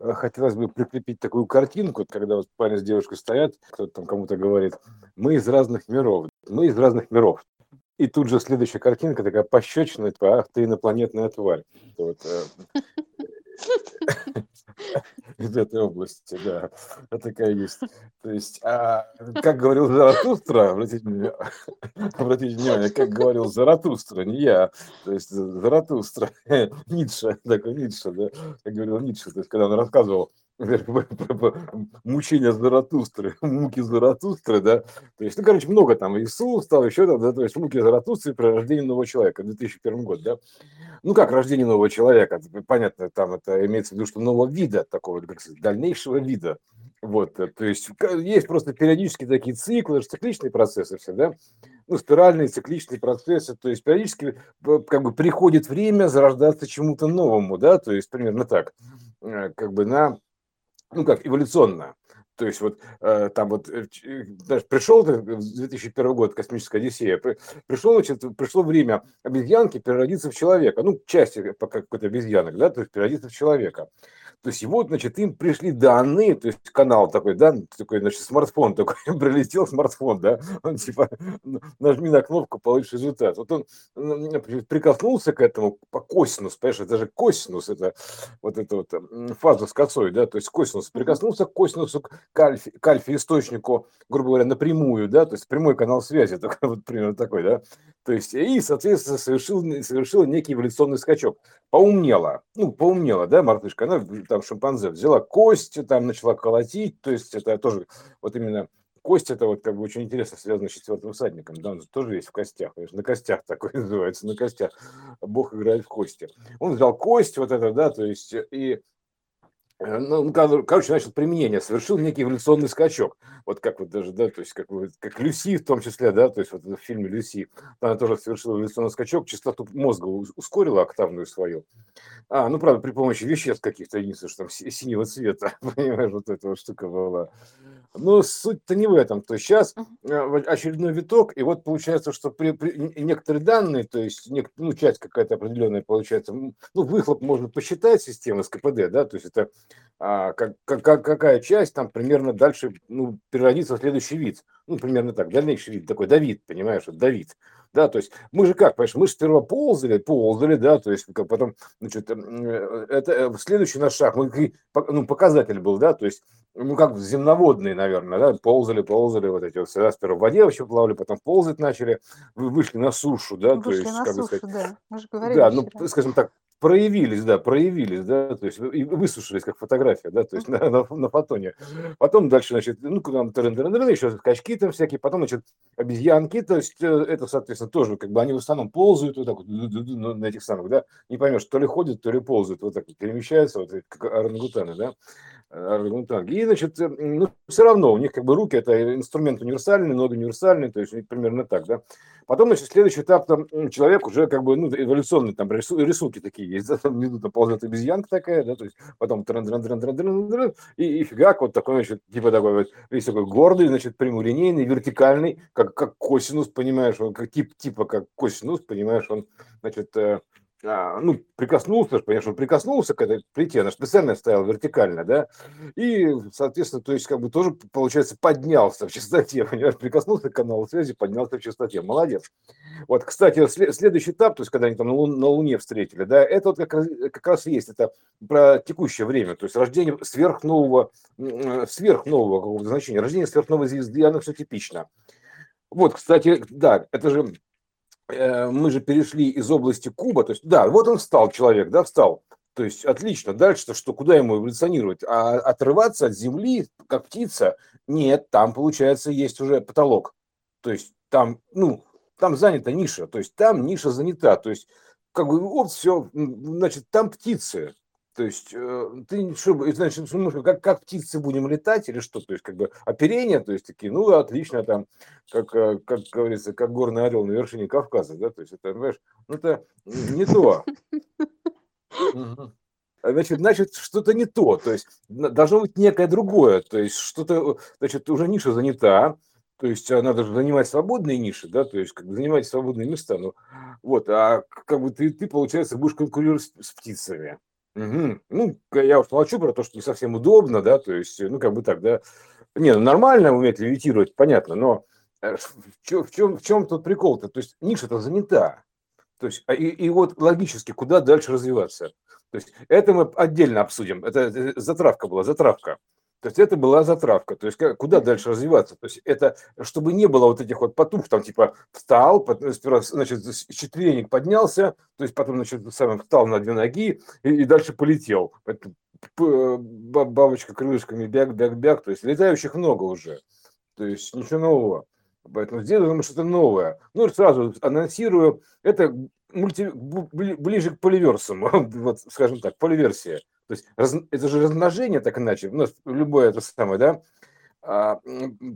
э, хотелось бы прикрепить такую картинку, когда вот парень с девушкой стоят, кто-то там кому-то говорит, мы из разных миров, мы из разных миров. И тут же следующая картинка такая пощечина, типа, ах ты инопланетная тварь. Вот, э, из этой области, да, такая есть. То есть, а, как говорил Заратустра, обратите, обратите внимание, как говорил Заратустра, не я, то есть Заратустра, Ницше, такой Ницше, да, как говорил Ницше, то есть, когда он рассказывал мучения Заратустры, муки Заратустры, да, то есть, ну, короче, много там, Иисус стал еще там, да, то есть, муки Заратустры при рождении нового человека, 2001 год, да, ну, как рождение нового человека, понятно, там это имеется в виду, что нового вида, такого, как дальнейшего вида, вот, э, то есть, есть просто периодически такие циклы, цикличные процессы все, да, ну, спиральные цикличные процессы, то есть периодически как бы приходит время зарождаться чему-то новому, да, то есть примерно так, э, как бы на ну как, эволюционно. То есть вот э, там вот э, знаешь, пришел 2001 год, космическая Одиссея, пришел, значит, пришло время обезьянки переродиться в человека, ну, части какой-то обезьянок, да, то есть переродиться в человека. То есть, вот, значит, им пришли данные, то есть канал такой, да, такой, значит, смартфон такой, прилетел смартфон, да, он типа, нажми на кнопку, получишь результат. Вот он прикоснулся к этому по косинус, понимаешь, это же косинус, это вот это вот фаза с косой, да, то есть косинус, прикоснулся к косинусу, к альфе, к альфе источнику, грубо говоря, напрямую, да, то есть прямой канал связи, такой, вот примерно такой, да, то есть, и, соответственно, совершил, совершил некий эволюционный скачок. Поумнела, ну, поумнела, да, мартышка, она там шимпанзе взяла кость, там начала колотить, то есть это тоже вот именно кость это вот как бы очень интересно связано с четвертым всадником, да, он тоже есть в костях, на костях такой называется, на костях, Бог играет в кости. Он взял кость вот это, да, то есть и ну, короче, начал применение, совершил некий эволюционный скачок. Вот как вот даже, да, то есть как, как Люси в том числе, да, то есть вот в фильме Люси, она тоже совершила эволюционный скачок, частоту мозга ускорила октавную свою. А, ну, правда, при помощи веществ каких-то, единственное, что там синего цвета, понимаешь, вот эта вот штука была. Но суть-то не в этом. То есть сейчас э, очередной виток, и вот получается, что при, при некоторые данные, то есть не, ну, часть какая-то определенная получается, ну, выхлоп можно посчитать системы с КПД, да, то есть это а, как, как, какая часть там примерно дальше ну, переродится в следующий вид. Ну, примерно так, дальнейший вид, такой Давид, понимаешь, Давид. Да, то есть мы же как, понимаешь, мы же сперва ползали, ползали, да, то есть потом, значит, э, это э, следующий наш шаг, мы, ну, показатель был, да, то есть ну, как земноводные, наверное, да, ползали, ползали, вот эти вот, всегда сперва в воде вообще плавали, потом ползать начали, вышли на сушу, да, вышли то есть, на как сушу, бы сказать, да, мы же говорили да, ну, вчера. скажем так, проявились, да, проявились, да, то есть и высушились, как фотография, да, то есть на, на, на фотоне. Потом дальше, значит, ну, куда там трен трен еще скачки там всякие, потом, значит, обезьянки, то есть э, это, соответственно, тоже, как бы они в основном ползают вот так вот ну, на этих самых, да, не поймешь, то ли ходят, то ли ползают, вот так перемещаются, вот как орангутаны, да, орангутанги. И, значит, э, ну, все равно у них как бы руки это инструмент универсальный, ноги универсальные, то есть примерно так, да. Потом, значит, следующий этап, там, человек уже как бы, ну, эволюционный, там, рисунки такие есть, да, там внизу там обезьянка такая, да, то есть потом трен трен трен трен трен трен и, и фигак, вот такой, значит, типа такой вот, весь такой гордый, значит, прямолинейный, вертикальный, как, как косинус, понимаешь, он как тип, типа как косинус, понимаешь, он, значит, э, а, ну, прикоснулся, конечно, он прикоснулся к этой плите, она специально стояла вертикально, да, и, соответственно, то есть, как бы тоже, получается, поднялся в частоте, понимаешь, прикоснулся к каналу связи, поднялся в частоте, молодец. Вот, кстати, следующий этап, то есть, когда они там на, Лун, на Луне встретили, да, это вот как раз, как раз есть, это про текущее время, то есть, рождение сверхнового, сверхнового какого-то значения, рождение сверхновой звезды, оно все типично. Вот, кстати, да, это же мы же перешли из области куба, то есть, да, вот он встал, человек, да, встал, то есть отлично. Дальше-то что, куда ему эволюционировать? А отрываться от земли, как птица? Нет, там, получается, есть уже потолок. То есть там, ну, там занята ниша, то есть там ниша занята. То есть, как бы, вот все, значит, там птицы. То есть э, ты что, значит, ну, как, как птицы будем летать или что? То есть как бы оперение, то есть такие, ну отлично там, как, э, как говорится, как горный орел на вершине Кавказа, да, то есть это, понимаешь, ну это не то. Значит, значит, что-то не то, то есть должно быть некое другое, то есть что-то, значит, уже ниша занята, то есть надо же занимать свободные ниши, да, то есть как бы занимать свободные места, ну, вот, а как бы ты, ты получается, будешь конкурировать с птицами, Угу. Ну, я уж молчу про то, что не совсем удобно, да, то есть, ну, как бы так, да. Не, ну, нормально уметь левитировать, понятно, но э, в чем, в чем, в чем тут прикол-то? То есть, ниша-то занята. То есть, а, и, и вот логически, куда дальше развиваться? То есть, это мы отдельно обсудим. Это затравка была, затравка. То есть это была затравка. То есть куда дальше развиваться? То есть это, чтобы не было вот этих вот потух, там типа встал, значит, четверенник поднялся, то есть потом, значит, сам встал на две ноги и, и дальше полетел. Бабочка крылышками бяг. То есть летающих много уже. То есть ничего нового. Поэтому здесь думаю, что-то новое. Ну, сразу анонсирую, это мульти... ближе к поливерсам, вот, скажем так, поливерсия. То есть раз, это же размножение, так иначе, у нас любое это самое, да, а,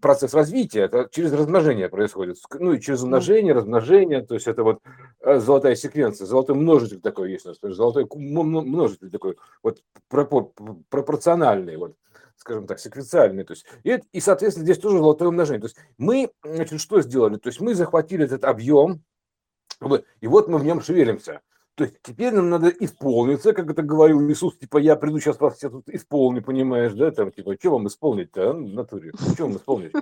процесс развития, это через размножение происходит. Ну и через умножение, размножение, то есть это вот э, золотая секвенция, золотой множитель такой есть у нас, золотой множитель такой, вот пропорциональный, вот, скажем так, секвенциальный. То есть, и, и, соответственно, здесь тоже золотое умножение. То есть мы, значит, что сделали? То есть мы захватили этот объем, и вот мы в нем шевелимся. То есть теперь нам надо исполниться, как это говорил Иисус, типа я приду сейчас вас все тут исполню, понимаешь, да, там, типа, что вам исполнить-то, а, натуре, что вам исполнить?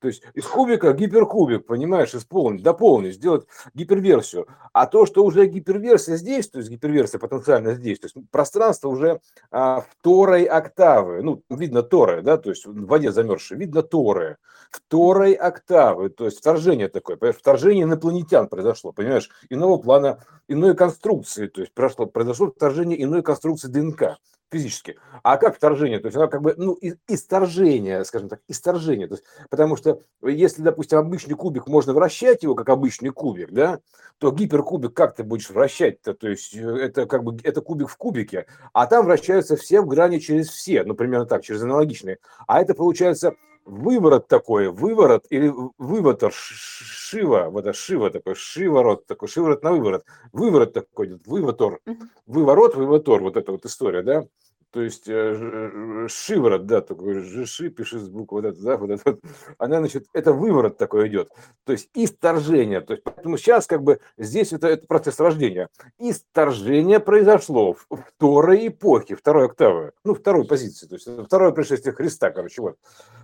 То есть из кубика гиперкубик, понимаешь, исполнить, дополнить, сделать гиперверсию. А то, что уже гиперверсия здесь, то есть гиперверсия потенциально здесь, то есть пространство уже а, второй октавы, ну, видно торы, да, то есть в воде замерзшей, видно торы, второй октавы, то есть вторжение такое, понимаешь, вторжение инопланетян произошло, понимаешь, иного плана, иной конструкции конструкции, то есть прошло, произошло вторжение иной конструкции ДНК физически. А как вторжение? То есть она как бы, ну, исторжение, скажем так, исторжение. То есть, потому что если, допустим, обычный кубик, можно вращать его, как обычный кубик, да, то гиперкубик как ты будешь вращать-то? То есть э, это как бы, это кубик в кубике, а там вращаются все в грани через все, ну, примерно так, через аналогичные. А это получается выворот такой, выворот или вывотор, шива, вот это шива такой, шиворот такой, шиворот на выворот, выворот такой, вывотор, выворот, вывотор, вот эта вот история, да, то есть э, шиворот, да, такой жиши, пиши звук, вот это, да, вот это, она, значит, это выворот такой идет, то есть исторжение, то есть поэтому сейчас как бы здесь это, это процесс рождения. Исторжение произошло в второй эпохе, второй октавы, ну, второй позиции, то есть второе пришествие Христа, короче, вот,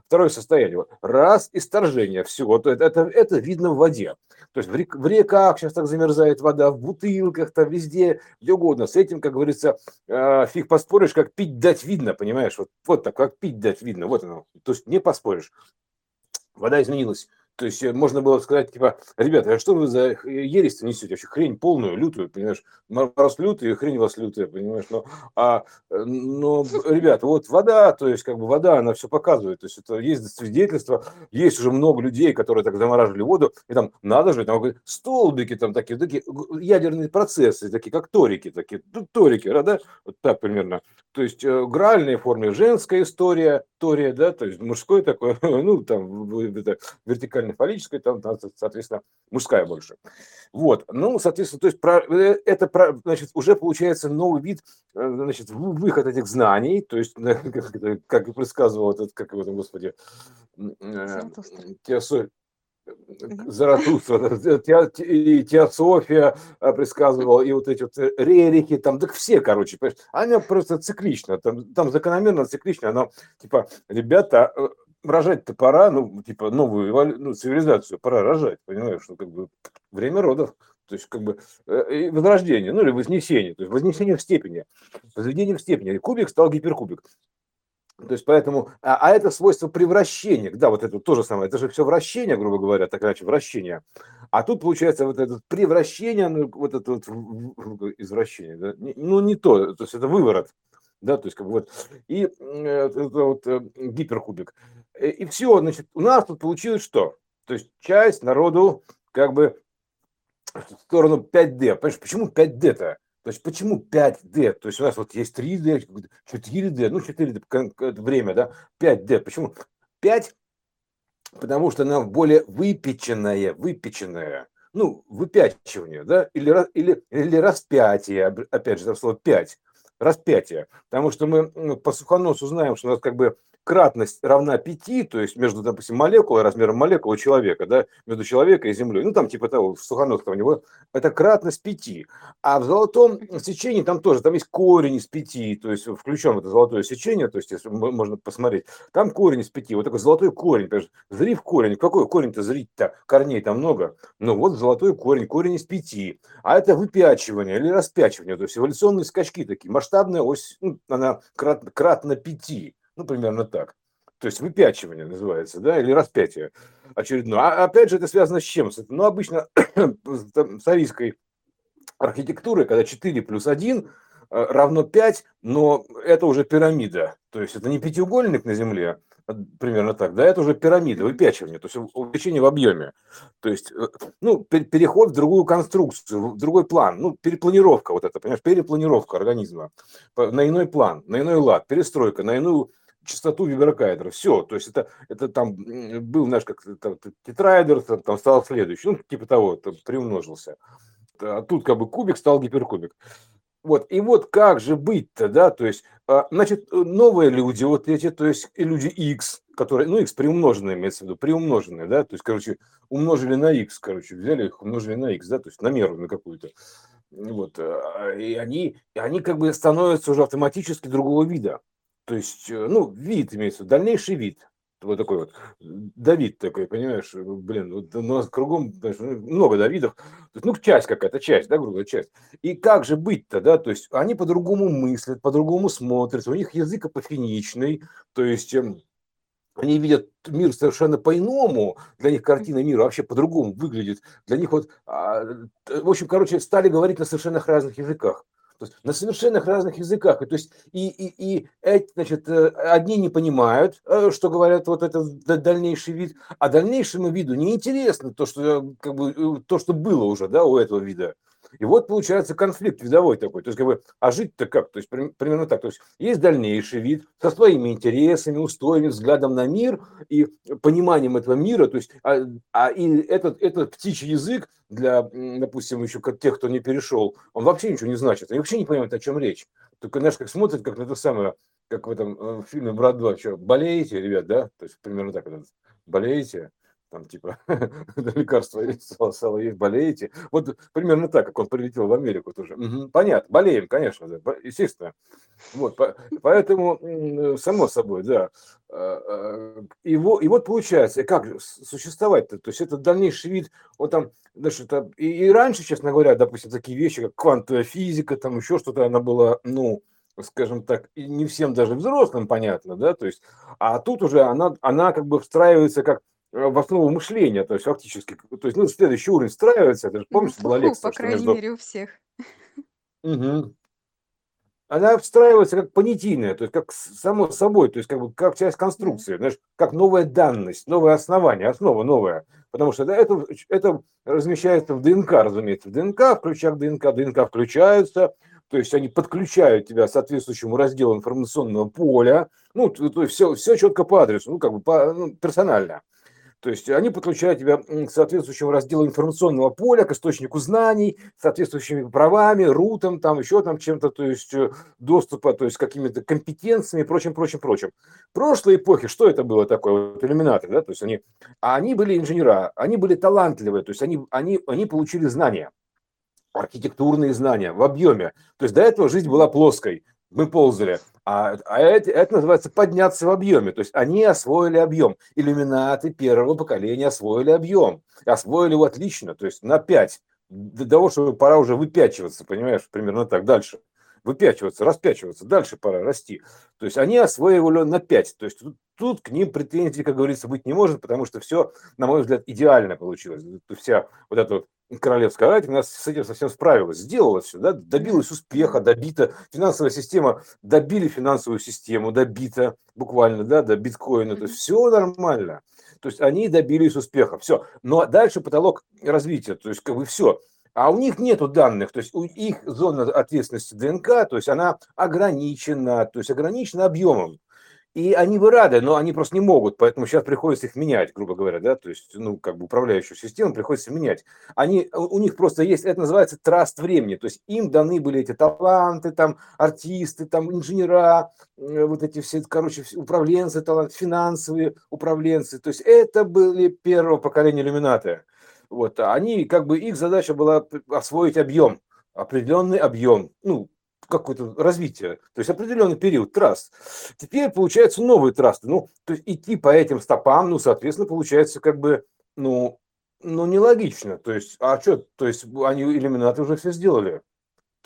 второе состояние, вот, раз, исторжение, все, вот это, это, это видно в воде, то есть в, рек, в реках сейчас так замерзает вода, в бутылках, там везде, где угодно, с этим, как говорится, э, фиг поспоришь, как пить дать видно, понимаешь? Вот, вот так, как пить дать видно, вот оно. То есть не поспоришь. Вода изменилась. То есть э, можно было сказать, типа, ребята, а что вы за ересь несете? Вообще хрень полную, лютую, понимаешь? Мороз лютый, хрень вас лютая, понимаешь? Но, а, э, но, ребята, вот вода, то есть как бы вода, она все показывает. То есть это есть свидетельство, есть уже много людей, которые так замораживали воду, и там надо же, там столбики там такие, такие ядерные процессы, такие как торики, такие, торики, да, вот так примерно. То есть э, гральные формы, женская история, тория, да, то есть мужской такой, ну, там, это, вертикально фаллической, там, соответственно, мужская больше. Вот, ну, соответственно, то есть про, э, это, про, значит, уже получается новый вид, э, значит, выход этих знаний, то есть, как, как и предсказывал этот, как его там, господи, Теософия, Заратустра, и Теософия а, предсказывал, и вот эти вот Рерихи, там, так все, короче, понимаешь, они просто циклично, там, там закономерно циклично, она, типа, ребята, э, рожать-то пора, ну, типа, новую ну, цивилизацию пора рожать, понимаешь, ну, как бы, время родов, то есть, как бы, э, возрождение, ну, или вознесение, то есть, вознесение в степени, возведение в степени, кубик стал гиперкубик, то есть поэтому, а, а это свойство превращения, да, вот это то же самое, это же все вращение, грубо говоря, так иначе, вращение. А тут получается вот это превращение, ну, вот это вот извращение, да? ну не то, то есть это выворот, да, то есть как бы вот, и э, это вот э, гиперкубик. Э, и все, значит, у нас тут получилось что? То есть часть народу как бы в сторону 5D. Понимаешь, почему 5D-то? То есть почему 5D? То есть у нас вот есть 3D, 4D, ну 4D время, да, 5D. Почему 5? Потому что она более выпеченная, выпеченная. Ну, выпячивание, да, или, или, или распятие, опять же, слово 5. распятие. Потому что мы ну, по сухоносу знаем, что у нас как бы кратность равна 5, то есть между, допустим, молекулой, размером молекулы человека, да, между человеком и Землей, ну, там типа того, в сухоноске у него, это кратность 5. А в золотом сечении там тоже, там есть корень из 5, то есть включен в это золотое сечение, то есть если можно посмотреть, там корень из 5, вот такой золотой корень, понимаешь, зри в корень, какой корень-то зрить-то, корней там много, ну вот золотой корень, корень из 5, а это выпячивание или распячивание, то есть эволюционные скачки такие, масштабная ось, ну, она крат, кратно 5, ну, примерно так. То есть выпячивание называется, да, или распятие очередное. А опять же, это связано с чем? Ну, обычно с арийской архитектурой, когда 4 плюс 1 э, равно 5, но это уже пирамида. То есть это не пятиугольник на Земле, а примерно так, да, это уже пирамида, выпячивание, то есть увеличение в объеме. То есть, э, ну, переход в другую конструкцию, в другой план, ну, перепланировка вот это, понимаешь, перепланировка организма на иной план, на иной лад, перестройка, на иную частоту виброкайдера. Все, то есть это, это там был, знаешь, как там, тетраэдер, там, там стал следующий, ну, типа того, там, приумножился. А тут как бы кубик стал гиперкубик. Вот, и вот как же быть-то, да, то есть, а, значит, новые люди, вот эти, то есть люди X, которые, ну, X приумноженные, имеется в виду, приумноженные, да, то есть, короче, умножили на X, короче, взяли их, умножили на X, да, то есть на меру на какую-то. Вот, а, и они, и они как бы становятся уже автоматически другого вида. То есть, э, ну, вид имеется, дальнейший вид. Вот такой вот. Давид такой, понимаешь, э, блин, вот у нас кругом знаешь, ну, много Давидов. Ну, часть какая-то, часть, да, грубо часть. И как же быть-то, да, то есть они по-другому мыслят, по-другому смотрят, у них язык апофеничный, то есть эм, они видят мир совершенно по-иному, для них картина мира вообще по-другому выглядит. Для них вот, а, в общем, короче, стали говорить на совершенно разных языках. То есть на совершенно разных языках. И, то есть и, и, и эти, значит, э, одни не понимают, э, что говорят вот этот дальнейший вид, а дальнейшему виду неинтересно то, что, как бы, то, что было уже да, у этого вида. И вот получается конфликт видовой такой. То есть, как бы, а жить-то как? То есть, примерно так. То есть, есть дальнейший вид со своими интересами, устоями, взглядом на мир и пониманием этого мира. То есть, а, а и этот, этот птичий язык для, допустим, еще тех, кто не перешел, он вообще ничего не значит. Они вообще не понимают, о чем речь. Только, знаешь, как смотрят, как на то самое, как в этом э, фильме «Брат 2», что, болеете, ребят, да? То есть, примерно так. Болеете? Там типа лекарство есть, сало есть, болеете. Вот примерно так, как он прилетел в Америку тоже. Угу, понятно, болеем, конечно, да, естественно. Вот, по, поэтому, само собой, да. А, а, и, вот, и вот получается, как существовать-то? То есть это дальнейший вид, вот там, даже это, и, и раньше, честно говоря, допустим, такие вещи, как квантовая физика, там еще что-то, она была, ну, скажем так, и не всем даже взрослым понятно, да, то есть, а тут уже она, она как бы встраивается как Э, в основу мышления, то есть фактически, то есть, ну, следующий уровень встраивается, это же, помнишь, Ну, была лекция, по крайней между... мере, у всех. Мгм. Она встраивается как понятийная, то есть как само собой, то есть как бы как часть конструкции, знаешь, как новая данность, новое основание, основа новая. Потому что да, это, это размещается в ДНК, разумеется. В ДНК, в ключах ДНК, ДНК включаются, то есть они подключают тебя к соответствующему разделу информационного поля, ну, то, то есть все, все четко по адресу, ну, как бы по, ну, персонально. То есть они подключают тебя к соответствующему разделу информационного поля, к источнику знаний, соответствующими правами, рутом, там еще там чем-то, то есть э, доступа, то есть какими-то компетенциями и прочим, прочим, прочим. Прошлой эпохе что это было такое? Вот иллюминаторы, да, то есть они, а они были инженера, они были талантливые, то есть они, они, они получили знания архитектурные знания в объеме. То есть до этого жизнь была плоской, мы ползали. А, а это, это называется подняться в объеме. То есть они освоили объем. Иллюминаты первого поколения освоили объем. Освоили его отлично, то есть на 5. До того, что пора уже выпячиваться, понимаешь, примерно так, дальше. Выпячиваться, распячиваться, дальше пора расти. То есть они освоили на 5. То есть тут, тут к ним претензий, как говорится, быть не может, потому что все, на мой взгляд, идеально получилось. Вся вот эта вот королевская рать у нас с этим совсем справилась, сделала все, да, добилась успеха, добита, финансовая система, добили финансовую систему, добита буквально, да, до биткоина, то есть все нормально, то есть они добились успеха, все, но дальше потолок развития, то есть как бы все, а у них нету данных, то есть у их зона ответственности ДНК, то есть она ограничена, то есть ограничена объемом, и они бы рады, но они просто не могут, поэтому сейчас приходится их менять, грубо говоря, да, то есть, ну, как бы управляющую систему приходится менять. Они, у них просто есть, это называется траст времени, то есть им даны были эти таланты, там, артисты, там, инженера, э, вот эти все, короче, управленцы, талант, финансовые управленцы, то есть это были первого поколения иллюминаты. Вот, они, как бы, их задача была освоить объем, определенный объем, ну, какое-то развитие, то есть определенный период траст. Теперь получается новые трасты. Ну, то есть идти по этим стопам, ну, соответственно, получается как бы, ну, ну, нелогично. То есть, а что, то есть они иллюминаты уже все сделали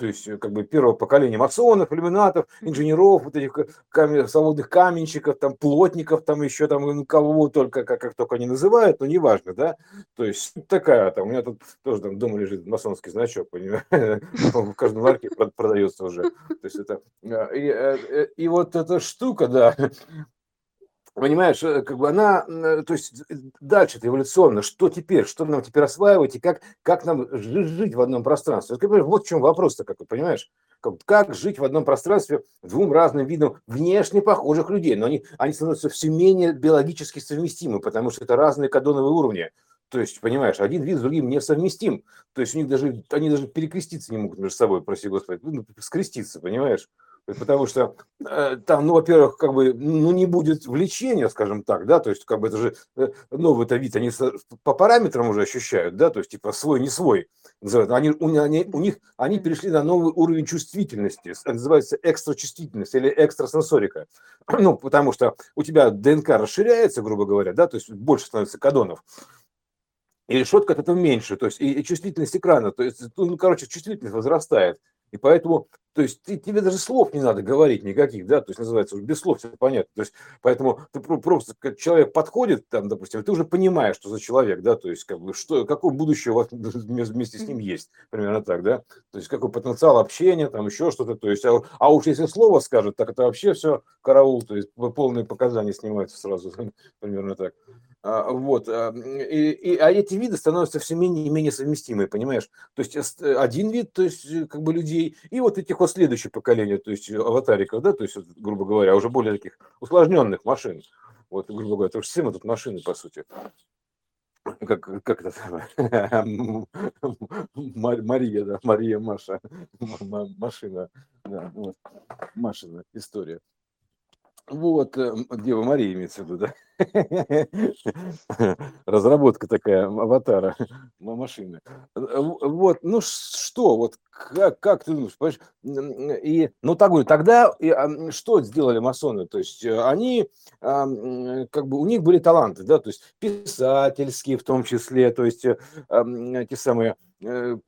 то есть э, как бы первого поколения масонов, иллюминатов, инженеров, вот этих кам- свободных каменщиков, там, плотников, там еще там ну, кого только, как, как только они называют, но неважно, да, то есть такая, там, у меня тут тоже там дома лежит масонский значок, понимаешь, в каждом ларьке продается уже, то есть это, э, и, э, и вот эта штука, да, Понимаешь, э, как бы она, э, то есть э, дальше это эволюционно, что теперь, что нам теперь осваивать и как, как нам жить в одном пространстве. Вот в чем вопрос-то, как ты понимаешь, как, как жить в одном пространстве двум разным видам внешне похожих людей, но они, они становятся все менее биологически совместимы, потому что это разные кадоновые уровни. То есть, понимаешь, один вид с другим несовместим. То есть у них даже, они даже перекреститься не могут между собой, прости господи, ну, скреститься, понимаешь? Потому что э, там, ну, во-первых, как бы, ну, не будет влечения, скажем так, да, то есть, как бы, это же э, новый-то вид, они по параметрам уже ощущают, да, то есть, типа, свой, не свой, называют. Они, у, они, у них, они перешли на новый уровень чувствительности, называется экстрачувствительность или экстрасенсорика, ну, потому что у тебя ДНК расширяется, грубо говоря, да, то есть, больше становится кадонов, и решетка от этого меньше, то есть и, и чувствительность экрана, то есть, ну, короче, чувствительность возрастает. И поэтому, то есть ты, тебе даже слов не надо говорить никаких, да, то есть называется, без слов все понятно. То есть поэтому ты просто, как человек подходит, там, допустим, ты уже понимаешь, что за человек, да, то есть как бы, что, какое будущее у вас вместе с ним есть, примерно так, да, то есть какой потенциал общения, там еще что-то, то есть, а, а уж если слово скажет, так это вообще все караул, то есть полные показания снимаются сразу, примерно так. А, вот. А, и, и, а эти виды становятся все менее и менее совместимые, понимаешь? То есть э, один вид, то есть э, как бы людей, и вот этих вот следующее поколение, то есть аватариков, да, то есть, грубо говоря, уже более таких усложненных машин. Вот, грубо говоря, то же самое тут машины, по сути. Как, как это Мария, да, Мария Маша, машина, да, вот, Машина история. Вот, э, Дева Мария имеется в виду, да? Разработка такая аватара машины. Э, вот, ну что, вот как, как ты думаешь, понимаешь? И, ну, так говорю, тогда и, а, что сделали масоны? То есть э, они, а, как бы, у них были таланты, да, то есть писательские в том числе, то есть а, те самые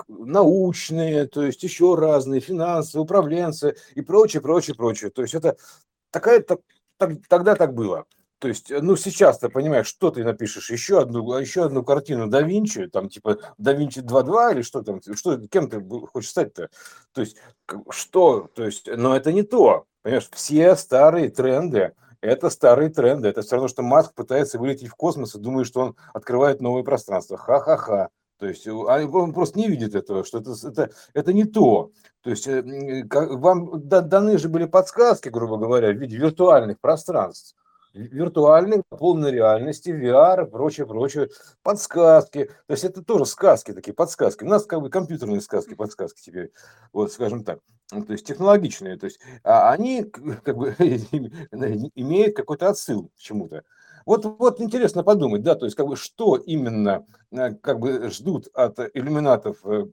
научные, то есть еще разные, финансовые, управленцы и прочее, прочее, прочее. То есть это такая, так, так, тогда так было. То есть, э, ну, сейчас ты понимаешь, что ты напишешь, еще одну, еще одну картину да Винчи, там, типа, да Винчи 2.2 или что там, что, кем ты хочешь стать-то? То есть, что, то есть, но это не то, понимаешь, все старые тренды, это старые тренды, это все равно, что Маск пытается вылететь в космос и думает, что он открывает новые пространства, ха-ха-ха. То есть а, он просто не видит этого, что это, это, это не то. То есть э, вам даны же были подсказки, грубо говоря, в виде виртуальных пространств виртуальной, полной реальности, VR, прочее, прочее, подсказки. То есть это тоже сказки такие, подсказки. У нас как бы компьютерные сказки, подсказки теперь, вот скажем так. То есть технологичные. То есть а они как бы имеют какой-то отсыл к чему-то. Вот, вот интересно подумать, да, то есть как бы что именно э, как бы ждут от иллюминатов э,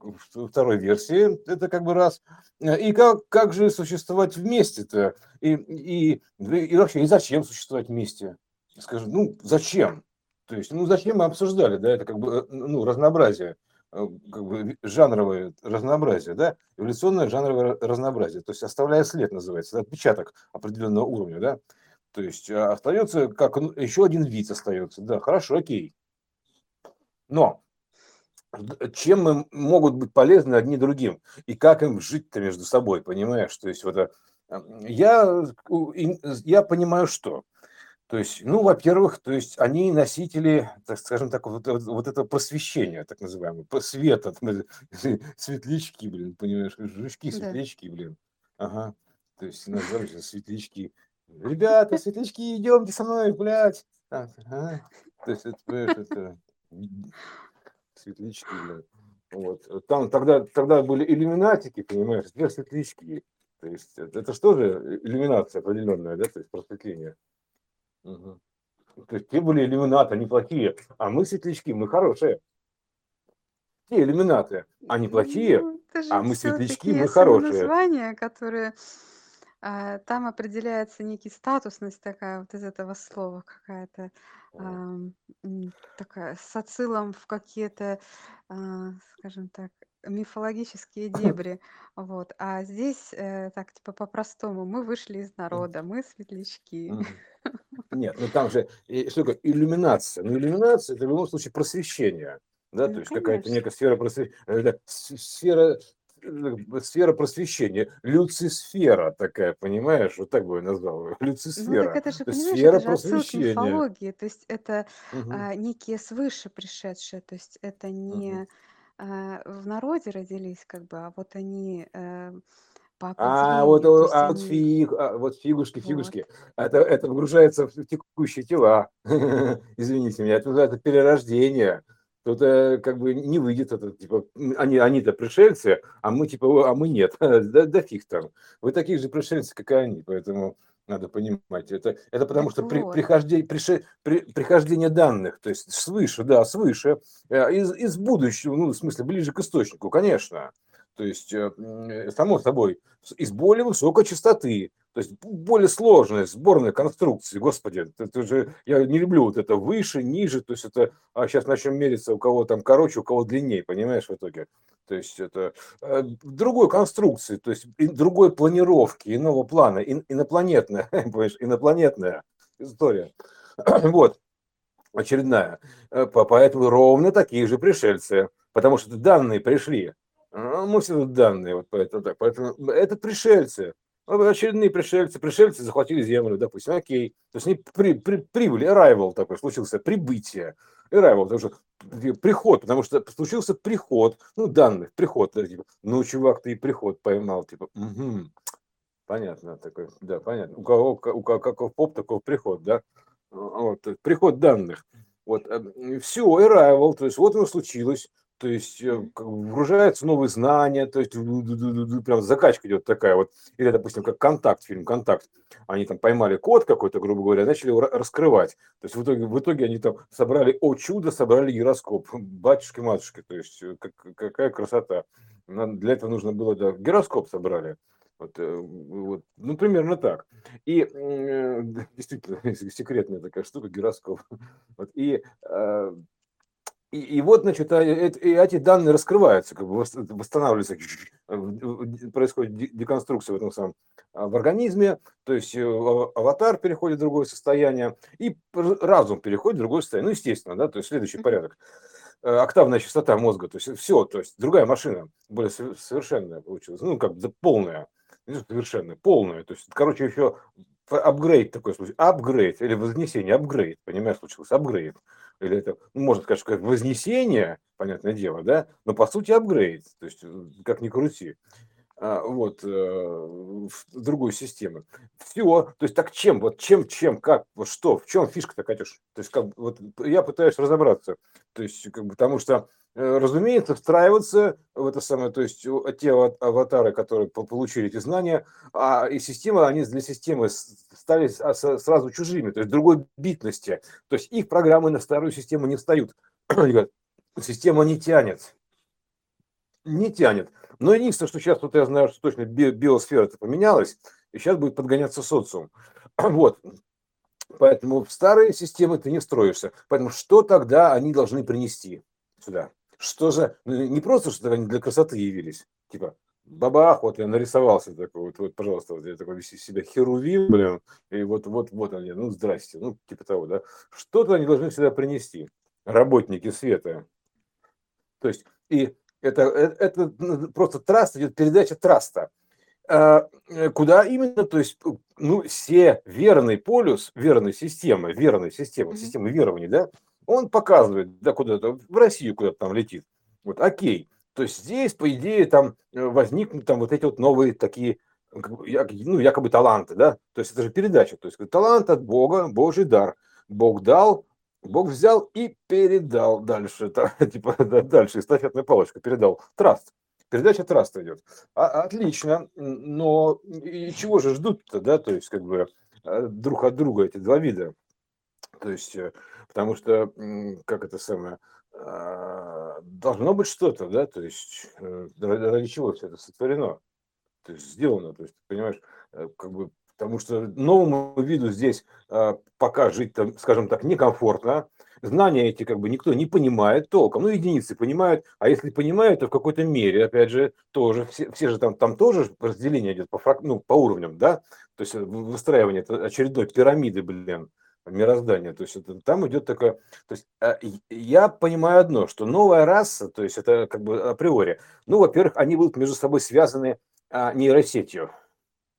второй версии, это как бы раз, э, и как, как же существовать вместе-то, и, и, и вообще, и зачем существовать вместе? Скажем, ну, зачем? То есть, ну, зачем мы обсуждали, да, это как бы, ну, разнообразие, как бы жанровое разнообразие, да, эволюционное жанровое разнообразие, то есть оставляя след называется, отпечаток определенного уровня, да, то есть а, остается как еще один вид остается. Да, хорошо, окей. Но чем мы могут быть полезны одни другим и как им жить-то между собой, понимаешь? То есть вот а, я, я понимаю, что то есть, ну, во-первых, то есть они носители, так скажем так, вот, вот этого просвещения, так называемого, света, светлячки, блин, понимаешь, жучки, светлячки, блин. Ага. То есть называются светлячки. Ребята, светлячки, идемте со мной, блядь. Так, ага. То есть, это, это светлячки, блядь. Вот. Там тогда, тогда были иллюминатики, понимаешь, теперь светлячки. То есть это, это что же иллюминация определенная, да, то есть просветление. Угу. То есть те были иллюминаты, они плохие, а мы светлячки, мы хорошие. Те иллюминаты, они плохие, ну, а мы светлячки, мы хорошие. названия, которые а, там определяется некий статусность такая вот из этого слова какая-то такая с отсылом в какие-то, а, скажем так, мифологические дебри. Вот. А здесь э, так типа по-простому: мы вышли из народа, мы светлячки. Нет, ну там же что такое иллюминация? Ну, иллюминация это в любом случае просвещение. Да, то ну, есть какая-то некая сфера просвещения, э, сфера сфера просвещения, люцисфера такая, понимаешь, вот так бы я назвал ее, люцисфера. Ну так это же, понимаешь, сфера это же просвещения. мифологии, то есть это угу. а, некие свыше пришедшие, то есть это не угу. а, в народе родились, как бы, а вот они а, по а вот, а вот, фиг, а, вот фигушки, фигушки, вот. это, это вгружается в текущие тела, извините меня, это, это перерождение то это как бы не выйдет это типа они они-то пришельцы а мы типа а мы нет. Да, да фиг там. Вы такие же пришельцы как и они поэтому надо понимать. Это это потому что при, прихождение прише, при, прихождение данных то есть свыше да свыше э, из из будущего ну в смысле ближе к источнику конечно то есть э, само собой из более высокой частоты то есть более сложная сборная конструкции, господи, это, же, я не люблю вот это выше, ниже, то есть это, а сейчас начнем мериться, у кого там короче, у кого длиннее, понимаешь, в итоге. То есть это э, другой конструкции, то есть другой планировки, иного плана, ин, инопланетная, понимаешь, инопланетная история. Вот, очередная. Э, поэтому ровно такие же пришельцы, потому что данные пришли. А мы все тут данные, вот поэтому так. Поэтому это пришельцы. Ну, очередные пришельцы, пришельцы захватили землю, допустим, окей. То есть они при, при, прибыли, arrival такой случился, прибытие, arrival, потому что приход, потому что случился приход, ну, данных, приход, да, типа, ну, чувак, ты и приход поймал, типа, угу, понятно, такой, да, понятно, у кого, у кого каков поп, такой приход, да, вот, приход данных, вот, э, все, arrival, то есть вот оно случилось, то есть э, вгружаются новые знания, то есть прям закачка идет такая вот, или, допустим, как «Контакт», фильм «Контакт», они там поймали код какой-то, грубо говоря, начали его раскрывать, то есть в итоге, в итоге они там собрали, о чудо, собрали гироскоп, батюшки-матушки, то есть э, как, какая красота, для этого нужно было, да, гироскоп собрали, вот, э, вот, ну, примерно так. И действительно, секретная такая штука, гироскоп. Вот, и э, и, и вот, значит, а, эти данные раскрываются, как бы восстанавливаются, происходит деконструкция в этом самом а, в организме, то есть э, аватар переходит в другое состояние, и разум переходит в другое состояние. Ну, естественно, да, то есть следующий порядок. Э, октавная частота мозга, то есть все, то есть другая машина, более совершенная получилась, ну, как бы полная, совершенная, полная, то есть, короче, еще апгрейд такой случай, апгрейд или вознесение, апгрейд, понимаешь, случился, апгрейд или это, ну, можно сказать, как вознесение, понятное дело, да, но по сути апгрейд, то есть э, как ни крути, а, вот, э, в другую систему. Все, то есть так чем, вот чем, чем, как, вот что, в чем фишка-то, Катюш? То есть как, вот я пытаюсь разобраться, то есть как бы, потому что разумеется, встраиваться в это самое, то есть те аватары, которые получили эти знания, а и система, они для системы стали сразу чужими, то есть другой битности. То есть их программы на старую систему не встают. Система не тянет. Не тянет. Но единственное, что сейчас, вот я знаю, что точно биосфера это поменялась, и сейчас будет подгоняться социум. Вот. Поэтому в старые системы ты не встроишься. Поэтому что тогда они должны принести сюда? Что же, ну, не просто, что они для красоты явились, типа, бабах, вот я нарисовался такой, вот, вот пожалуйста, вот я такой вести себя херувим, блин, и вот, вот, вот они, ну, здрасте, ну, типа того, да, что-то они должны сюда принести, работники света. То есть, и это, это, это ну, просто траст идет, передача траста. А, э, куда именно, то есть, ну, все верный полюс, верной системы, верной системы, mm-hmm. системы верований, да, он показывает, да, куда-то, в Россию куда-то там летит. Вот, окей. То есть здесь, по идее, там э, возникнут там вот эти вот новые такие ну, якобы таланты, да, то есть это же передача, то есть талант от Бога, Божий дар. Бог дал, Бог взял и передал дальше, это, типа дальше, эстафетная палочка передал, траст. Передача траста идет. А, отлично, но и чего же ждут-то, да, то есть как бы э, друг от друга эти два вида. То есть, э, потому что, как это самое, а, должно быть что-то, да, то есть э, ради чего все это сотворено, то есть сделано, то есть, понимаешь, как бы, потому что новому виду здесь а, пока жить, там, скажем так, некомфортно, знания эти как бы никто не понимает толком. Ну, единицы понимают, а если понимают, то в какой-то мере, опять же, тоже, все, все же там, там тоже разделение идет по, фрак, ну, по уровням, да, то есть выстраивание очередной пирамиды, блин, мироздания. То есть это, там идет такое... То есть а, я понимаю одно, что новая раса, то есть это как бы априори, ну, во-первых, они будут между собой связаны а, нейросетью.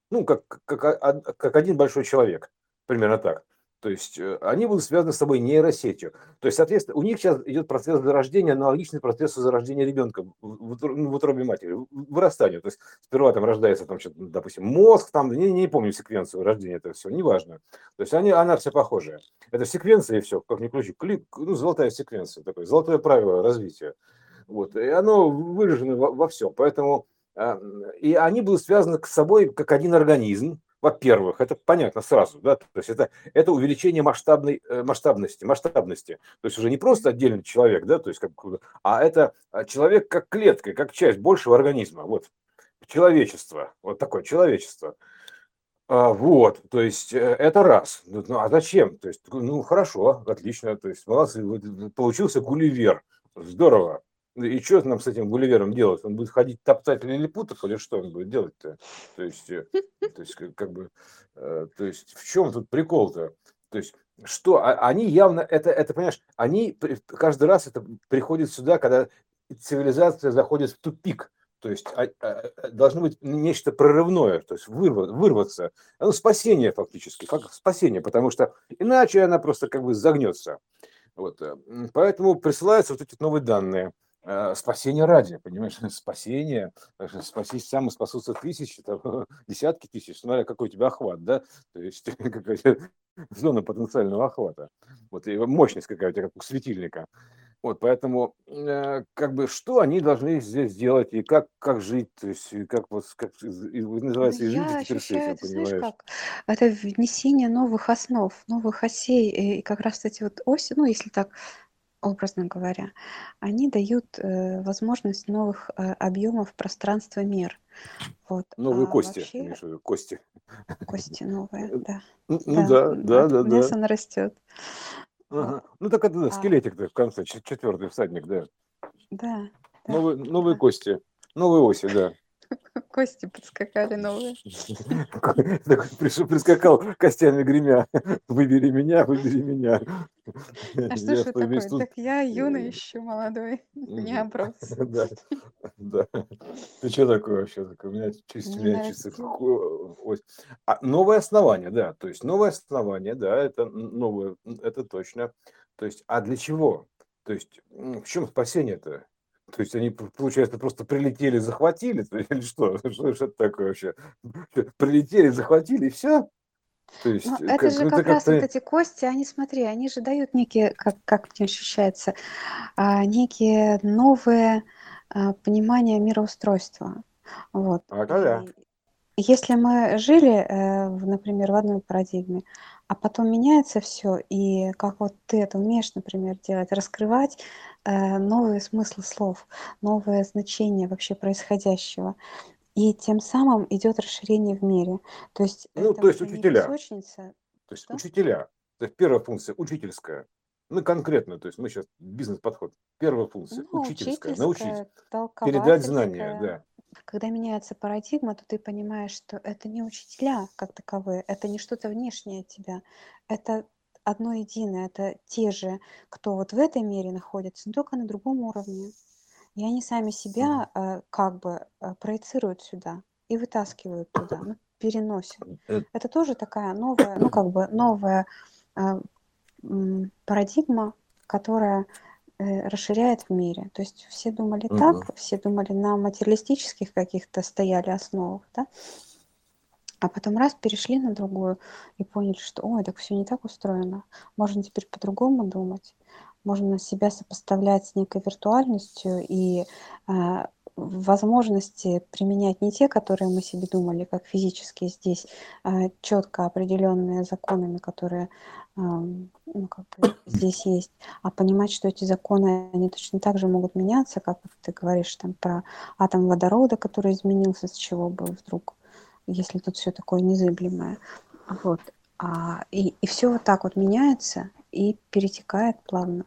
Ну, как, как, как один большой человек, примерно так. То есть э, они будут связаны с собой нейросетью. То есть, соответственно, у них сейчас идет процесс зарождения, аналогичный процессу зарождения ребенка в, в утробе матери, вырастанию. То есть сперва там рождается, там, допустим, мозг, там, не, не помню секвенцию рождения, это все, неважно. То есть они, она все похожая. Это секвенция и все, как ни ключи, клик, ну, золотая секвенция, такое, золотое правило развития. Вот, и оно выражено во, во всем. Поэтому а, и они будут связаны с собой как один организм, во-первых, это понятно сразу, да, то есть это, это увеличение масштабной, э, масштабности, масштабности, то есть уже не просто отдельный человек, да, то есть как, а это а, человек как клетка, как часть большего организма, вот, человечество, вот такое человечество. А, вот, то есть э, это раз. Ну, а зачем? То есть, ну хорошо, отлично, то есть молодцы, получился Гулливер, здорово. И что нам с этим Гулливером делать? Он будет ходить топтать лилипутов или что он будет делать-то? То есть, э, то есть как бы, э, то есть в чем тут прикол-то? То есть что? А, они явно, это, это понимаешь, они каждый раз это приходит сюда, когда цивилизация заходит в тупик. То есть а, а, должно быть нечто прорывное, то есть вырваться, вырваться. Ну, спасение фактически, как спасение, потому что иначе она просто как бы загнется. Вот. Э, поэтому присылаются вот эти новые данные. Э, спасение ради, понимаешь, спасение, спастись сам и спасутся тысячи, там, десятки тысяч, смотря какой у тебя охват, да, то есть какая зона потенциального охвата, вот, и мощность какая у тебя, как у светильника. Вот, поэтому, э, как бы, что они должны здесь сделать и как, как жить, то есть, как вот, как называется, и жить Я теперь с этим, ощущаю, знаешь, как? Это внесение новых основ, новых осей, и как раз эти вот оси, ну, если так образно говоря, они дают э, возможность новых э, объемов пространства мир. Вот. Новые а кости, вообще... кости. Кости новые, да. Ну да, да, да. Мясо нарастет. Ну так это да, а скелетик в конце, четвертый всадник, да. Да. Новые, кости, новые оси, да. Кости подскакали новые. Прискакал костями гремя. Выбери меня, выбери меня. А что ж такое? Так я юный еще молодой, не оброс. Да, да. Ты что такое вообще? У меня чисто, у меня чисто а, новое основание, да. То есть новое основание, да, это новое, это точно. То есть, а для чего? То есть, в чем спасение-то? То есть они, получается, просто прилетели, захватили, или что? Что, что это такое вообще? Прилетели, захватили, и все? То есть, Но это как, же как, раз вот эти кости, они, смотри, они же дают некие, как, как мне ощущается, а, некие новые а, понимания мироустройства. Вот. А, да. Если мы жили, э, например, в одной парадигме, а потом меняется все, и как вот ты это умеешь, например, делать, раскрывать э, новые смыслы слов, новое значение вообще происходящего. И тем самым идет расширение в мире. То есть, ну, то есть учителя. Песочница, то есть да? учителя. То есть первая функция учительская. Ну, конкретно, то есть мы сейчас бизнес-подход. Первая функция ну, учительская, научить, передать знания, да. Когда меняется парадигма, то ты понимаешь, что это не учителя как таковые, это не что-то внешнее от тебя, это одно единое, это те же, кто вот в этой мере находится, но только на другом уровне. И они сами себя э, как бы э, проецируют сюда и вытаскивают туда, ну, переносят. Э, это тоже такая новая, ну как бы новая э, парадигма, которая э, расширяет в мире. То есть все думали угу. так, все думали на материалистических каких-то стояли основах, да? А потом раз перешли на другую и поняли, что ой, так все не так устроено. Можно теперь по-другому думать. Можно себя сопоставлять с некой виртуальностью и э, возможности применять не те, которые мы себе думали, как физически здесь, э, четко определенные законами, которые э, ну, как бы здесь есть, а понимать, что эти законы, они точно так же могут меняться, как ты говоришь там про атом водорода, который изменился, с чего бы вдруг если тут все такое незыблемое. Вот. А, и, и все вот так вот меняется и перетекает плавно.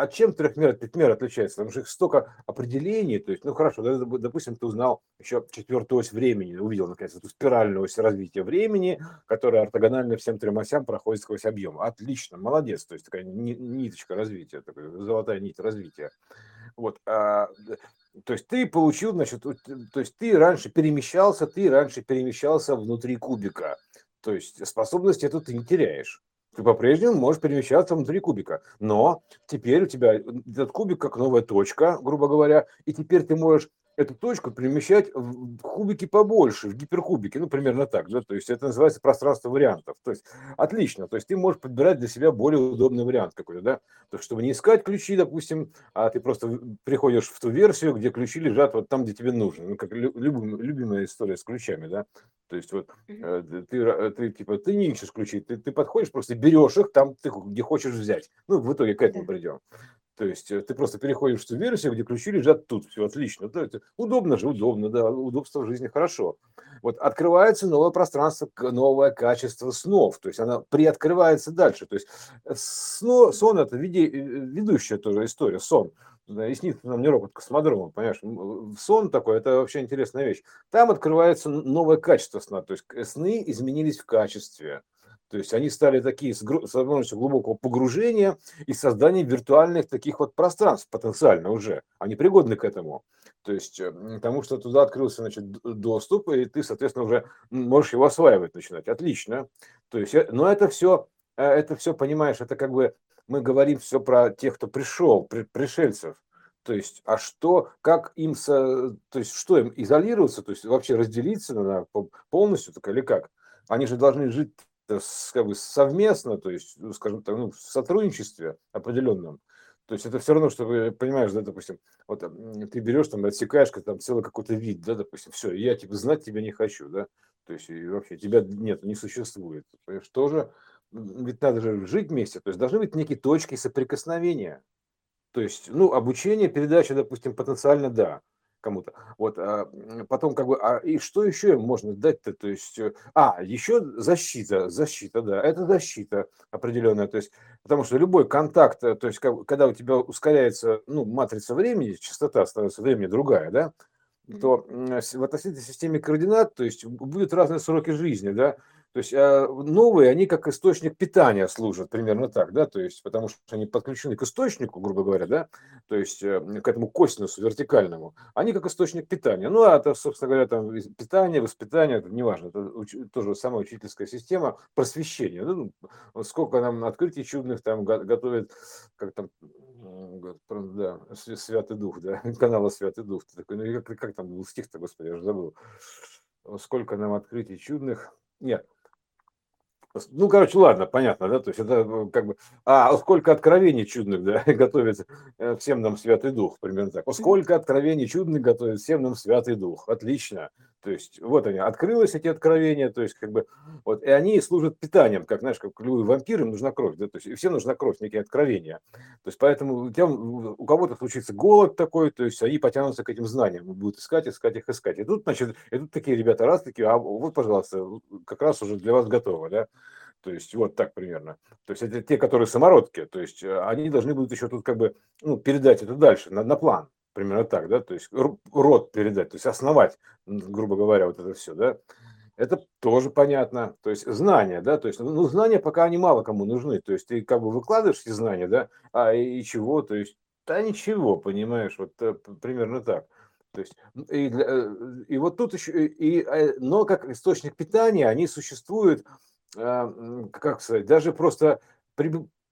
А чем трехмер от пятимер отличается? Потому что их столько определений. То есть, ну хорошо, допустим, ты узнал еще четвертую ось времени, увидел наконец эту спиральную ось развития времени, которая ортогональна всем трем осям проходит сквозь объем. Отлично, молодец. То есть такая ниточка развития, такая золотая нить развития. Вот. А, то есть ты получил, значит, то есть ты раньше перемещался, ты раньше перемещался внутри кубика. То есть способность эту ты не теряешь. Ты по-прежнему можешь перемещаться внутри кубика. Но теперь у тебя этот кубик как новая точка, грубо говоря, и теперь ты можешь эту точку перемещать в кубики побольше, в гиперкубики, ну, примерно так, да, то есть это называется пространство вариантов, то есть отлично, то есть ты можешь подбирать для себя более удобный вариант какой-то, да, то есть чтобы не искать ключи, допустим, а ты просто приходишь в ту версию, где ключи лежат вот там, где тебе нужно, ну, как любим, любимая история с ключами, да, то есть вот э, ты, ты, типа, ты не ищешь ключи, ты, ты подходишь, просто берешь их там, ты, где хочешь взять, ну, в итоге к этому придем. То есть э, ты просто переходишь в ту версию, где ключи лежат тут, все отлично. Да, это удобно же, удобно, да, удобство в жизни хорошо. Вот открывается новое пространство, новое качество снов, то есть она приоткрывается дальше. То есть э, сно, сон это виде, э, ведущая тоже история, сон. Да, и снится нам не робот космодрома, понимаешь? Сон такой, это вообще интересная вещь. Там открывается новое качество сна, то есть сны изменились в качестве. То есть они стали такие с, с возможностью глубокого погружения и создания виртуальных таких вот пространств потенциально уже. Они пригодны к этому. То есть, э, потому что туда открылся значит, доступ, и ты, соответственно, уже можешь его осваивать начинать. Отлично. То есть, э, но это все, э, это все, понимаешь, это как бы мы говорим все про тех, кто пришел, пришельцев. То есть, а что, как им, со, то есть, что им изолироваться, то есть вообще разделиться надо полностью, так или как? Они же должны жить как бы совместно, то есть, ну, скажем так, ну, в сотрудничестве определенном. То есть это все равно, что вы понимаешь, да, допустим, вот ты берешь там, отсекаешь там целый какой-то вид, да, допустим, все, я типа знать тебя не хочу, да, то есть и вообще тебя нет, не существует. Понимаешь, тоже, ведь надо же жить вместе, то есть должны быть некие точки соприкосновения. То есть, ну, обучение, передача, допустим, потенциально да, кому-то. Вот, а потом как бы, а и что еще можно дать-то? То есть, э, а, еще защита, защита, да, это защита определенная, то есть, потому что любой контакт, э, то есть, как, когда у тебя ускоряется, ну, матрица времени, частота становится времени другая, да, то в относительной системе координат, то есть, будут разные сроки жизни, да, то есть а, новые, они как источник питания служат, примерно так, да, то есть потому что они подключены к источнику, грубо говоря, да, то есть э, к этому косинусу вертикальному, они как источник питания. Ну, а это, собственно говоря, там питание, воспитание, это неважно, это тоже самая учительская система просвещения. Ну, сколько нам открытий чудных там готовят, как там, да, Святый Дух, да, канала Святый Дух. такой, ну, как, как там был стих-то, господи, я уже забыл. Сколько нам открытий чудных. Нет, ну, короче, ладно, понятно, да, то есть это э, как бы, а сколько откровений чудных, да, готовит э, всем нам Святый Дух, примерно так. Сколько откровений чудных готовит всем нам Святый Дух, отлично. То есть вот они, открылись эти откровения, то есть как бы, вот, и они служат питанием, как, знаешь, как любые вампиры, им нужна кровь, да, то есть и всем нужна кровь, некие откровения. То есть поэтому тебя, у кого-то случится голод такой, то есть они потянутся к этим знаниям, будут искать, искать их, искать. И тут, значит, и тут такие ребята раз такие, а вот, пожалуйста, как раз уже для вас готово, да. То есть вот так примерно. То есть это те, которые самородки. То есть э, они должны будут еще тут как бы ну, передать это дальше на, на план. Примерно так, да, то есть род передать, то есть основать, грубо говоря, вот это все, да. Это тоже понятно. То есть знания, да, то есть, ну, знания пока они мало кому нужны. То есть ты как бы выкладываешь эти знания, да, а и, и чего, то есть, да ничего, понимаешь, вот э, примерно так. То есть, и, для, э, и вот тут еще, и, но как источник питания они существуют а, как сказать, даже просто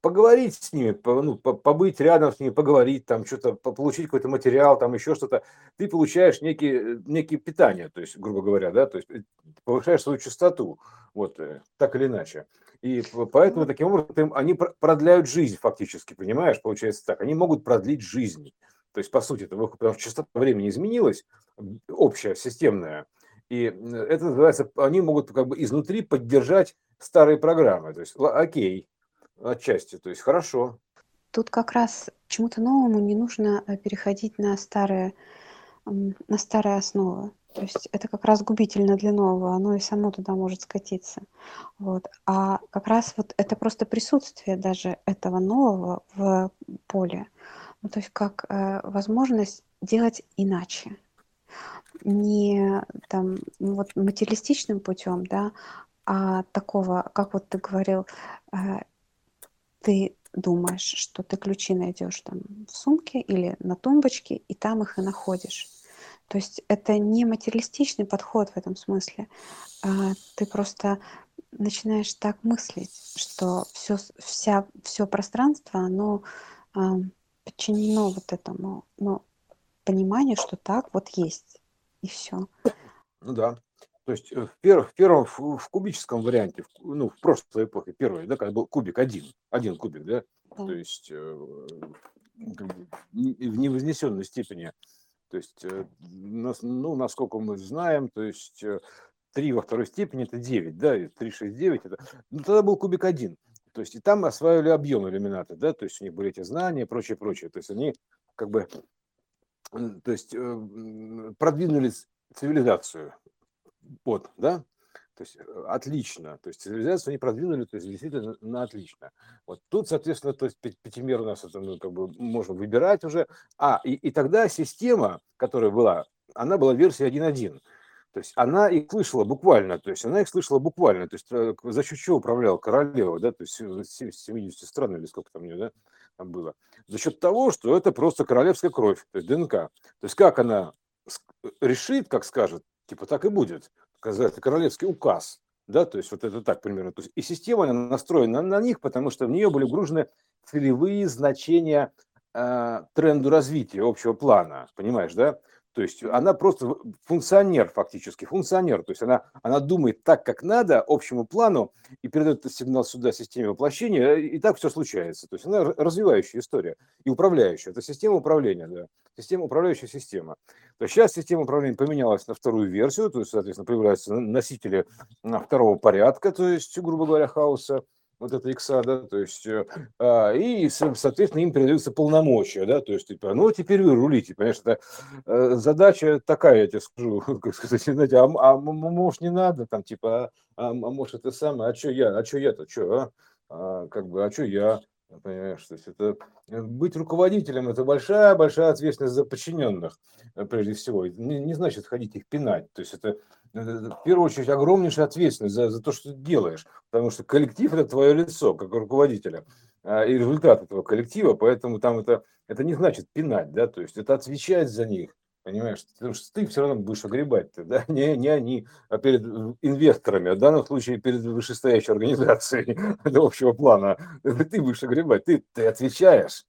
поговорить с ними, ну, побыть рядом с ними, поговорить, там что-то, получить какой-то материал, там еще что-то, ты получаешь некие, некие питания, то есть, грубо говоря, да, то есть э, повышаешь свою частоту, вот, э, так или иначе. И поэтому таким образом они продляют жизнь фактически, понимаешь, получается так, они могут продлить жизнь. То есть, по сути, это, потому что частота времени изменилась, общая, системная, и это называется, они могут как бы изнутри поддержать старые программы. То есть, окей, отчасти, то есть хорошо. Тут как раз чему-то новому не нужно э, переходить на старые, на старые основы. То есть это как раз губительно для нового, оно и само туда может скатиться. Вот. А как раз вот это просто присутствие даже этого нового в поле. Ну, то есть как э, возможность делать иначе. Не там вот материалистичным путем, да, а такого, как вот ты говорил, э, ты думаешь, что ты ключи найдешь там в сумке или на тумбочке, и там их и находишь. То есть это не материалистичный подход в этом смысле. А ты просто начинаешь так мыслить, что все, вся, все пространство, оно подчинено вот этому ну, пониманию, что так вот есть, и все. Ну да. То есть э, в, первом, в первом, в кубическом варианте, ну, в прошлой эпохе, первой, да, когда был кубик один, один кубик, да, да. то есть э, в невознесенной степени, то есть, э, ну, насколько мы знаем, то есть 3 во второй степени это 9, да, и 3, 6, 9, это, ну, тогда был кубик один, то есть и там осваивали объем иллюмината, да, то есть у них были эти знания, прочее, прочее, то есть они как бы, то есть продвинули цивилизацию, вот, да? То есть э, отлично. То есть цивилизацию они продвинули, то есть действительно на отлично. Вот тут, соответственно, то есть пятимер у нас это, ну, как бы можно выбирать уже. А, и, и тогда система, которая была, она была версия 1.1. То есть она их слышала буквально, то есть она их слышала буквально, то есть э, за счет чего управляла королева, да, то есть 70 стран или сколько там у нее, да, там было. За счет того, что это просто королевская кровь, то есть ДНК. То есть как она решит, как скажет, типа так и будет. Это королевский указ. Да, то есть вот это так примерно. То есть и система она настроена на них, потому что в нее были вгружены целевые значения э, тренду развития общего плана, понимаешь, да? То есть она просто функционер фактически, функционер. То есть она, она думает так, как надо, общему плану, и передает сигнал сюда системе воплощения, и так все случается. То есть она развивающая история и управляющая. Это система управления, да. Система, управляющая система. То есть сейчас система управления поменялась на вторую версию, то есть, соответственно, появляются носители второго порядка, то есть, грубо говоря, хаоса вот это икса, да, то есть, э, а, и, соответственно, им передаются полномочия, да, то есть, типа, ну, теперь вы рулите, понимаешь, это э, задача такая, я тебе скажу, как сказать, знаете, а, а может, не надо, там, типа, а, а может, это самое, а что я, а что я-то, что, а? а, как бы, а что я, Понимаешь, то есть это э, быть руководителем это большая большая ответственность за подчиненных э, прежде всего. Не, не значит ходить их пинать. То есть это, это в первую очередь огромнейшая ответственность за, за то, что ты делаешь, потому что коллектив это твое лицо как руководителя а, и результат этого коллектива, поэтому там это это не значит пинать, да, то есть это отвечать за них, Понимаешь, потому что ты все равно будешь огребать, да? не, не они, а перед инвесторами, а в данном случае перед вышестоящей организацией для общего плана. Ты будешь огребать, ты, ты отвечаешь.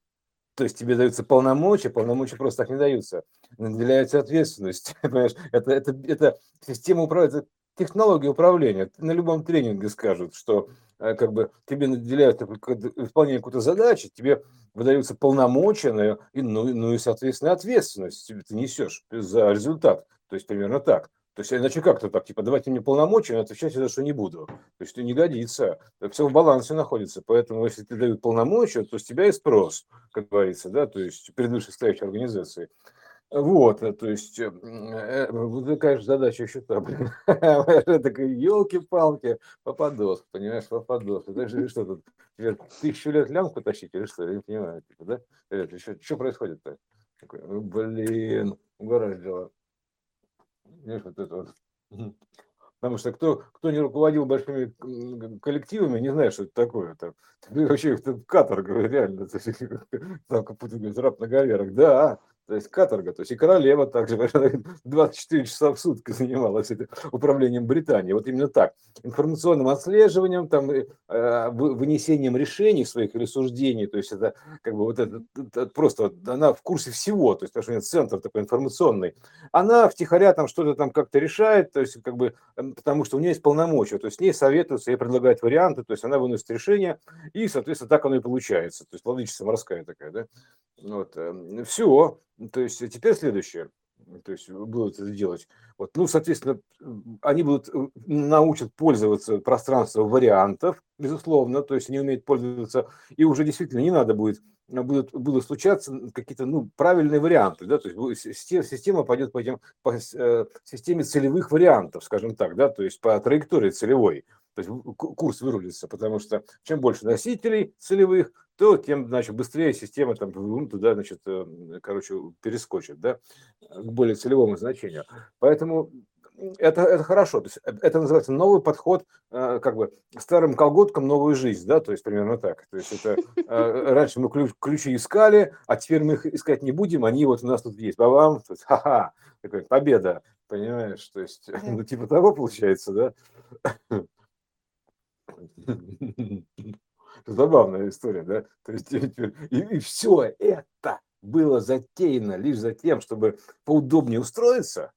То есть тебе даются полномочия, полномочия просто так не даются. Наделяется ответственность. Понимаешь? Это, это, это система управления, технология управления. На любом тренинге скажут, что э, как бы тебе наделяют выполнение какой-то задачи, тебе выдаются полномочия, и, ну, ну и, соответственно, ответственность ты несешь за результат. То есть примерно так. То есть иначе как-то так, типа, давайте мне полномочия, но отвечать за что не буду. То есть это не годится. Все в балансе находится. Поэтому, если тебе дают полномочия, то с тебя и спрос, как говорится, да, то есть перед вышестоящей организацией. Вот, э, то есть, э, э, же задача еще там, блин, такой, елки-палки, попадос, понимаешь, попадос. Это же что тут, тысячу лет лямку тащить или что, я не понимаю, типа, да? Это, что, происходит-то? Ну, блин, угораздило. Видишь, вот это вот. Потому что кто, кто не руководил большими коллективами, не знает, что это такое. Это, вообще это каторга, реально. Там, Путин говорит, раб на галерах. Да, то есть каторга, то есть и королева также 24 часа в сутки занималась этим управлением Британии. Вот именно так. Информационным отслеживанием, там, э, вынесением решений своих или суждений, то есть это как бы вот это, это просто она в курсе всего, то есть потому что нет центр такой информационный. Она втихаря там что-то там как-то решает, то есть как бы потому что у нее есть полномочия, то есть с ней советуются, ей предлагают варианты, то есть она выносит решение, и, соответственно, так оно и получается. То есть владычица морская такая, да. Вот. Эм, Все. То есть теперь следующее. То есть будут это делать. Вот, ну, соответственно, они будут э, научат пользоваться пространством вариантов, безусловно, то есть они умеют пользоваться, и уже действительно не надо будет будут, будут случаться какие-то ну, правильные варианты, да, то есть система пойдет по, этим, по э, системе целевых вариантов, скажем так, да, то есть по траектории целевой, то есть курс вырулится, потому что чем больше носителей целевых, то тем, значит, быстрее система там туда, значит, э, короче, перескочит, да, к более целевому значению. Поэтому это, это хорошо. То есть э, это называется новый подход, э, как бы старым колготкам новую жизнь, да, то есть примерно так. То есть это раньше мы ключ, ключи искали, а теперь мы их искать не будем, они вот у нас тут есть. Бабам, ха-ха, такой победа, понимаешь? То есть, ну типа того получается, да? Забавная история, да? То есть, и, и все это было затеяно лишь за тем, чтобы поудобнее устроиться.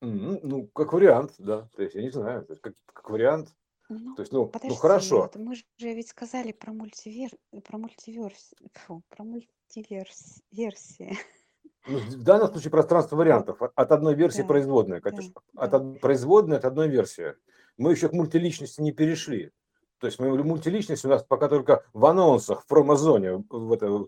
Ну, как вариант, да. То есть, я не знаю, как, как вариант. Ну, То есть, ну, ну подожди, хорошо. вот мы же ведь сказали про мультивер... про мультиверс... Фу, про мультиверс... версии. Ну, в данном случае пространство вариантов. От одной версии Да, производная, да, Катюш. От да. од- производной от одной версии. Мы еще к мультиличности не перешли. То есть мы мультиличность у нас пока только в анонсах, в промозоне, в это,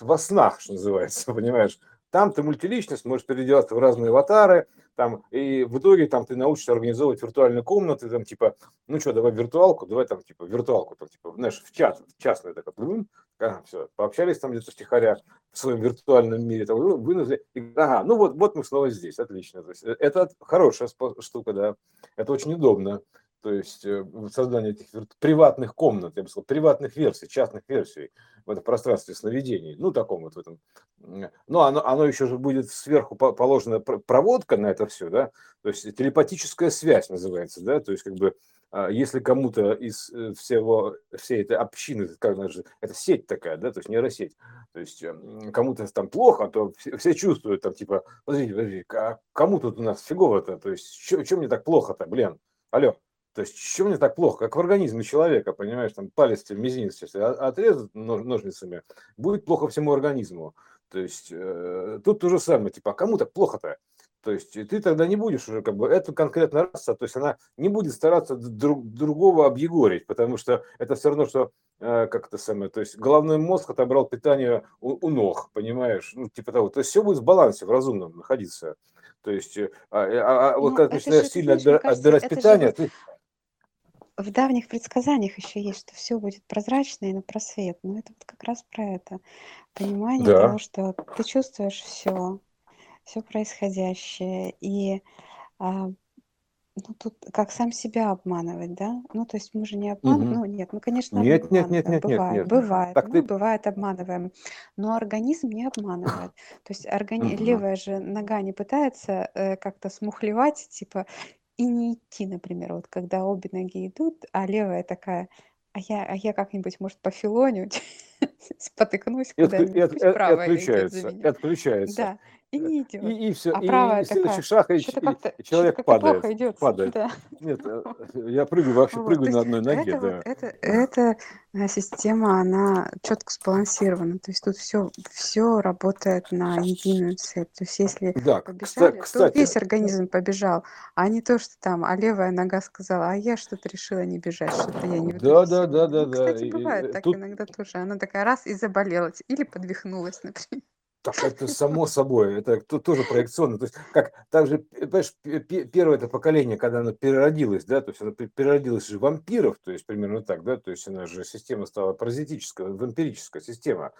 во снах, что называется, понимаешь? Там ты мультиличность, можешь переодеваться в разные аватары, там, и в итоге там ты научишься организовывать виртуальные комнаты, там, типа, ну что, давай виртуалку, давай там, типа, виртуалку, там, типа, знаешь, в чат, в частный такой, блин, ага, все, пообщались там где-то втихаря в своем виртуальном мире, там, вы- вынесли, и, ага, ну вот, вот мы снова здесь, отлично, то есть э, это хорошая штука, да, это очень удобно, то есть э, в создании этих приватных комнат, я бы сказал, приватных версий, частных версий в этом пространстве сновидений, ну, таком вот в этом. Ну, оно, оно еще же будет сверху по- положена пр- проводка на это все, да, то есть телепатическая связь называется, да, то есть как бы а, если кому-то из э, всего, всей этой общины, как она же, это сеть такая, да, то есть нейросеть, то есть м, кому-то там плохо, то все, все чувствуют там типа, подождите, подождите, а кому тут у нас фигово-то, то есть что мне так плохо-то, блин, алло, то есть, что мне так плохо, как в организме человека, понимаешь, там палец, мизинец, если отрезать нож- ножницами, будет плохо всему организму. То есть, э, тут то же самое, типа, а кому так плохо-то? То есть, ты тогда не будешь уже, как бы, эту конкретно раса, то есть, она не будет стараться друг, другого объегорить, потому что это все равно, что, э, как это самое, то есть, головной мозг отобрал питание у, у ног, понимаешь, ну, типа того. То есть, все будет в балансе, в разумном находиться. То есть, э, а, а- а вот Ну, когда же, начинаешь сильно знаешь, мне отбира- кажется, отбирать же питание, вот ты в давних предсказаниях еще есть, что все будет прозрачно и на просвет. Но это вот как раз про это. Понимание того, Да. что ты чувствуешь все, все происходящее. И а, ну, тут как сам себя обманывать, да? Ну, то есть мы же не обманываем. Мгм. Ну, нет, мы, конечно, Нет, нет, нет, нет, нет, Бывает, нет. бывает. Так Мы, ты... бывает, обманываем. Но организм не обманывает. То есть органи... Мгм. левая же нога не пытается э, как-то смухлевать, типа, и не идти, например, вот когда обе ноги идут, а левая такая, а я, а я как-нибудь, может, пофилоню, спотыкнусь И, отклю- и куда-нибудь, правая отключается, отключается. Да, и не идет. И, и все, А и, правая и следующий такая, шаг, и, и- человек падает, плохо идет. падает. Да. Нет, э, я прыгаю, вообще Вот, прыгаю то на одной ноге, это вот, да. это, эта э, система, она четко сбалансирована. То есть тут все, все работает на единую цель. То есть если Да, побежали, то кстати, весь организм побежал, а не то, что там, а левая нога сказала, а я что-то решила не бежать, что-то я не да, да, да, да, да. кстати, бывает э, так иногда тоже. Она такая раз и заболела, или подвихнулась, например. Так это само собой, это то- тоже проекционно. То есть, как также, понимаешь, пе- пе- первое это поколение, когда оно переродилось, да, то есть оно пе- переродилось же вампиров, то есть примерно так, да, то есть она же система стала паразитическая, вампирическая система,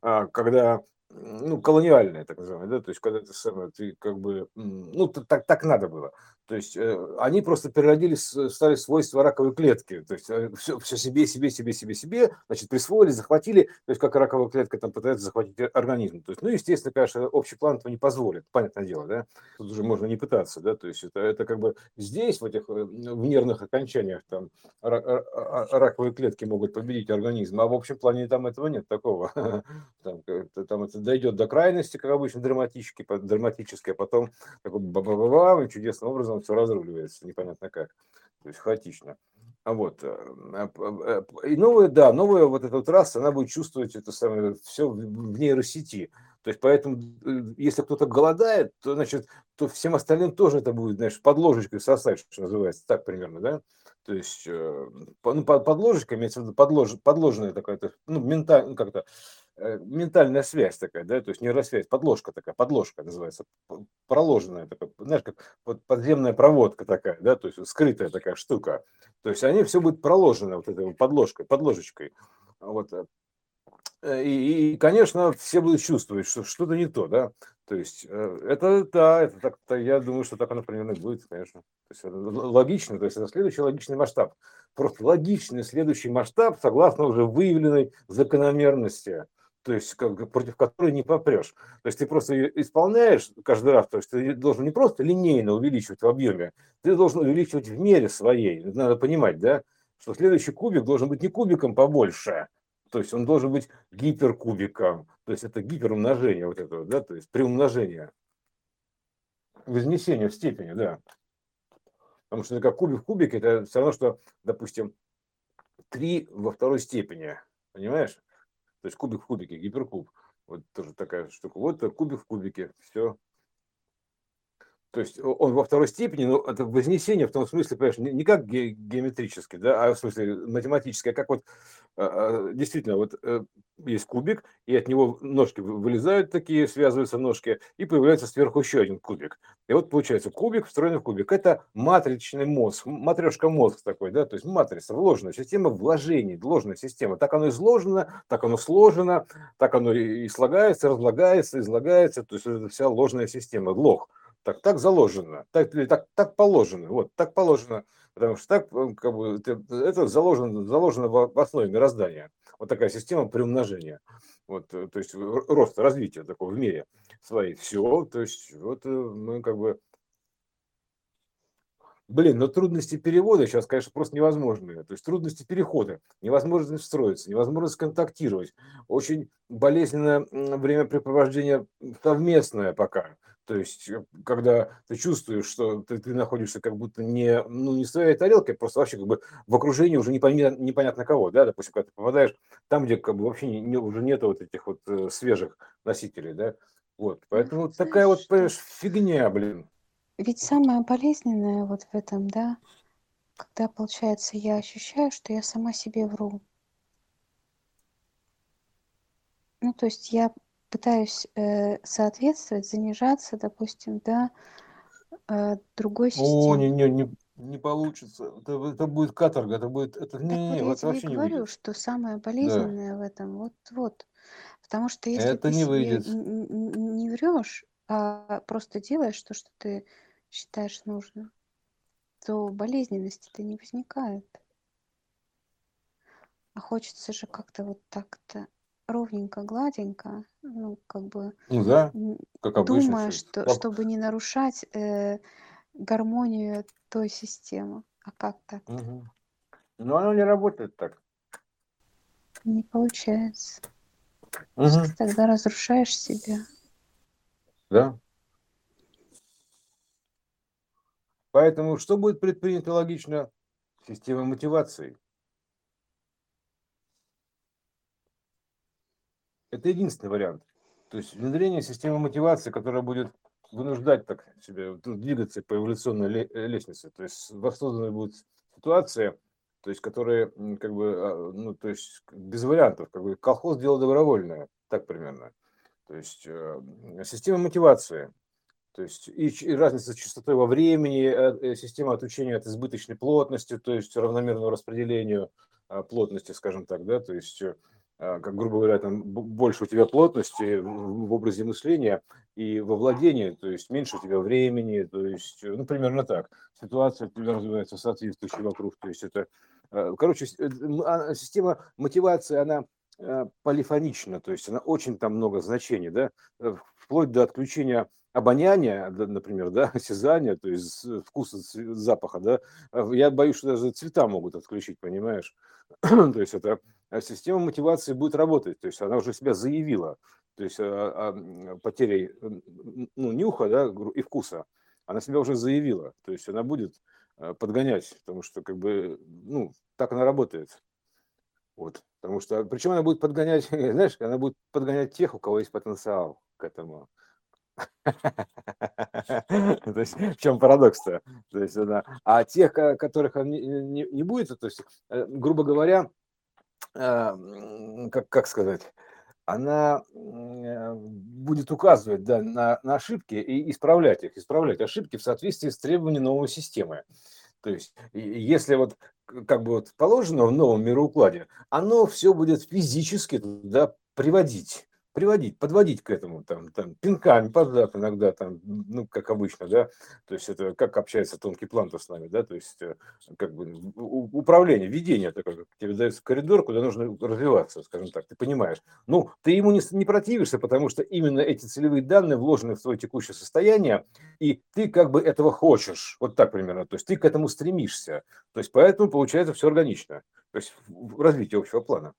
а, когда ну, колониальная, так называемая, да, то есть, когда ты самое, ты как бы, ну, так, так надо было. То есть э, они просто переродились, стали свойства раковой клетки. То есть все, все себе, себе, себе, себе, себе, значит, присвоили, захватили, то есть как раковая клетка там пытается захватить организм. То есть, ну, естественно, конечно, общий план этого не позволит, понятное дело, да. Тут уже можно не пытаться, да, то есть это, это как бы здесь, в этих в нервных окончаниях, там раковые клетки могут победить организм, а в общем плане там этого нет такого. Там, там это дойдет до крайности, как обычно, драматически, драматически, а потом такой ба ба ба чудесным образом все разруливается, непонятно как, то есть хаотично. А вот, э, э, и новая, да, новая вот эта вот она будет чувствовать это самое, все в нейросети. То есть поэтому, э, если кто-то голодает, то, значит, то всем остальным тоже это будет, знаешь, под ложечкой сосать, что называется, так примерно, да? То есть, ну, под ложечкой, имеется в виду подлож, подложенная такая, ну, ментально, ну, как-то, Э, ментальная связь такая, да, то есть нейросвязь, подложка такая, подложка называется, проложенная такая, знаешь, как подземная проводка такая, да, то есть скрытая такая штука. То есть они все будут проложены вот этой подложкой, подложечкой. Вот. Э, и, и, конечно, все будут чувствовать, что что-то не то, да. То есть э, это, да, это так, я думаю, что так оно примерно будет, конечно. То есть это логично, то есть это следующий логичный масштаб. Просто логичный следующий масштаб согласно уже выявленной закономерности то есть как, против которой не попрешь. То есть ты просто исполняешь каждый раз, то есть ты должен не просто линейно увеличивать в объеме, ты должен увеличивать в мере своей. Надо понимать, да, что следующий кубик должен быть не кубиком побольше, то есть он должен быть гиперкубиком, то есть это гиперумножение вот этого, да, то есть приумножение, вознесение в степени, да. Потому что как кубик в кубике, это все равно, что, допустим, 3 во второй степени, понимаешь? То есть кубик в кубике, гиперкуб. Вот тоже такая штука. Вот кубик в кубике, все. То есть он во второй степени, но это вознесение в том смысле, понимаешь, не, как ге, геометрически, да, а в смысле математическое, как вот а, а, действительно вот э, есть кубик, и от него ножки вылезают такие, связываются ножки, и появляется сверху еще один кубик. И вот получается кубик, встроенный в кубик. Это матричный мозг, матрешка мозг такой, да, то есть матрица, вложенная система вложений, вложенная система. Так оно изложено, так оно сложено, так оно и слагается, разлагается, излагается, то есть это вся ложная система, лог. Так, так заложено, так, так, так положено, вот, так положено, потому что так, как бы, это, это заложено, заложено в основе мироздания вот такая система приумножения, вот, э, то есть роста, развития такого в мире своей. Все, то есть вот э, мы как бы Блин, но трудности перевода сейчас, конечно, просто невозможные. То есть трудности перехода, невозможность встроиться, невозможность контактировать. Очень болезненное времяпрепровождение совместное пока. То есть, э, когда ты чувствуешь, что ты, ты находишься как будто не, ну, не в своей тарелке, просто вообще как бы в окружении уже непонятно, непонятно кого, да, допустим, когда ты попадаешь там, где как бы вообще не, не, уже нет вот этих вот э, свежих носителей, да, вот, поэтому ну, такая вот, понимаешь, фигня, блин. Ведь самое болезненное вот в этом, да, когда, получается, я ощущаю, что я сама себе вру. Ну, то есть я пытаюсь э, соответствовать, занижаться, допустим, да, э, другой системе. О, не, не, не, не получится. Это, это будет каторга, это будет, это не, не, вот я тебе говорю, выйдет. что самое болезненное да. в этом, вот, вот, потому что если это ты не выйдет. не, не врешь, а просто делаешь то, что ты считаешь нужным, то болезненности-то не возникает. А хочется же как-то вот так-то ровненько, гладенько, ну, как бы Ну да, как обычно. думая, что, чтобы не нарушать э, гармонию той системы. А как так Мгм. Но оно не работает так. Не получается. Мгм. Ты тогда разрушаешь себя. Да. Поэтому что будет предпринято логично? Система мотивации. Это единственный вариант. То есть внедрение системы мотивации, которая будет вынуждать так себя двигаться по эволюционной э, лестнице. То есть воссозданы будет ситуация, то есть которые как бы, а, ну, то есть без вариантов, как бы колхоз дело добровольное, так примерно. То есть э, система мотивации, то есть и, и разница частотой во времени, э, система отучения от избыточной плотности, то есть равномерному распределению а, плотности, скажем так, да, то есть как, грубо говоря, там больше у тебя плотности в образе мышления и во владении, то есть меньше у тебя времени, то есть, ну, примерно так. Ситуация у тебя развивается соответствующая вокруг, то есть это, а, короче, э, а, система мотивации, она полифонична, то есть она очень там много значений, да, э, вплоть до отключения обоняния, например, да, осязания, то есть вкуса, запаха, да, я боюсь, что даже цвета могут отключить, понимаешь? то есть это а система мотивации будет работать, то есть она уже себя заявила, то есть о, о потере ну, нюха да, и вкуса, она себя уже заявила, то есть она будет э, подгонять, потому что как бы, ну, так она работает. Вот, потому что, причем она будет подгонять, знаешь, она будет подгонять тех, у кого есть потенциал к этому. То есть в чем парадокс-то? То есть, да. А тех, которых не, не, не будет, то есть, э, грубо говоря, а, как, как сказать, она э, будет указывать да, на, на ошибки и исправлять их, исправлять ошибки в соответствии с требованиями новой системы. То есть, если вот как бы вот положено в новом мироукладе, оно все будет физически туда приводить приводить, подводить к этому, там, там, пинками под зад иногда, там, ну, как обычно, да, то есть это как общается тонкий план с нами, да, то есть э, как бы управление, ведение такое, как тебе дается коридор, куда нужно развиваться, скажем так, ты понимаешь. Ну, ты ему не, не противишься, потому что именно эти целевые данные вложены в твое текущее состояние, и ты как бы этого хочешь, вот так примерно, то есть ты к этому стремишься, то есть поэтому получается все органично, то есть в развитии общего плана.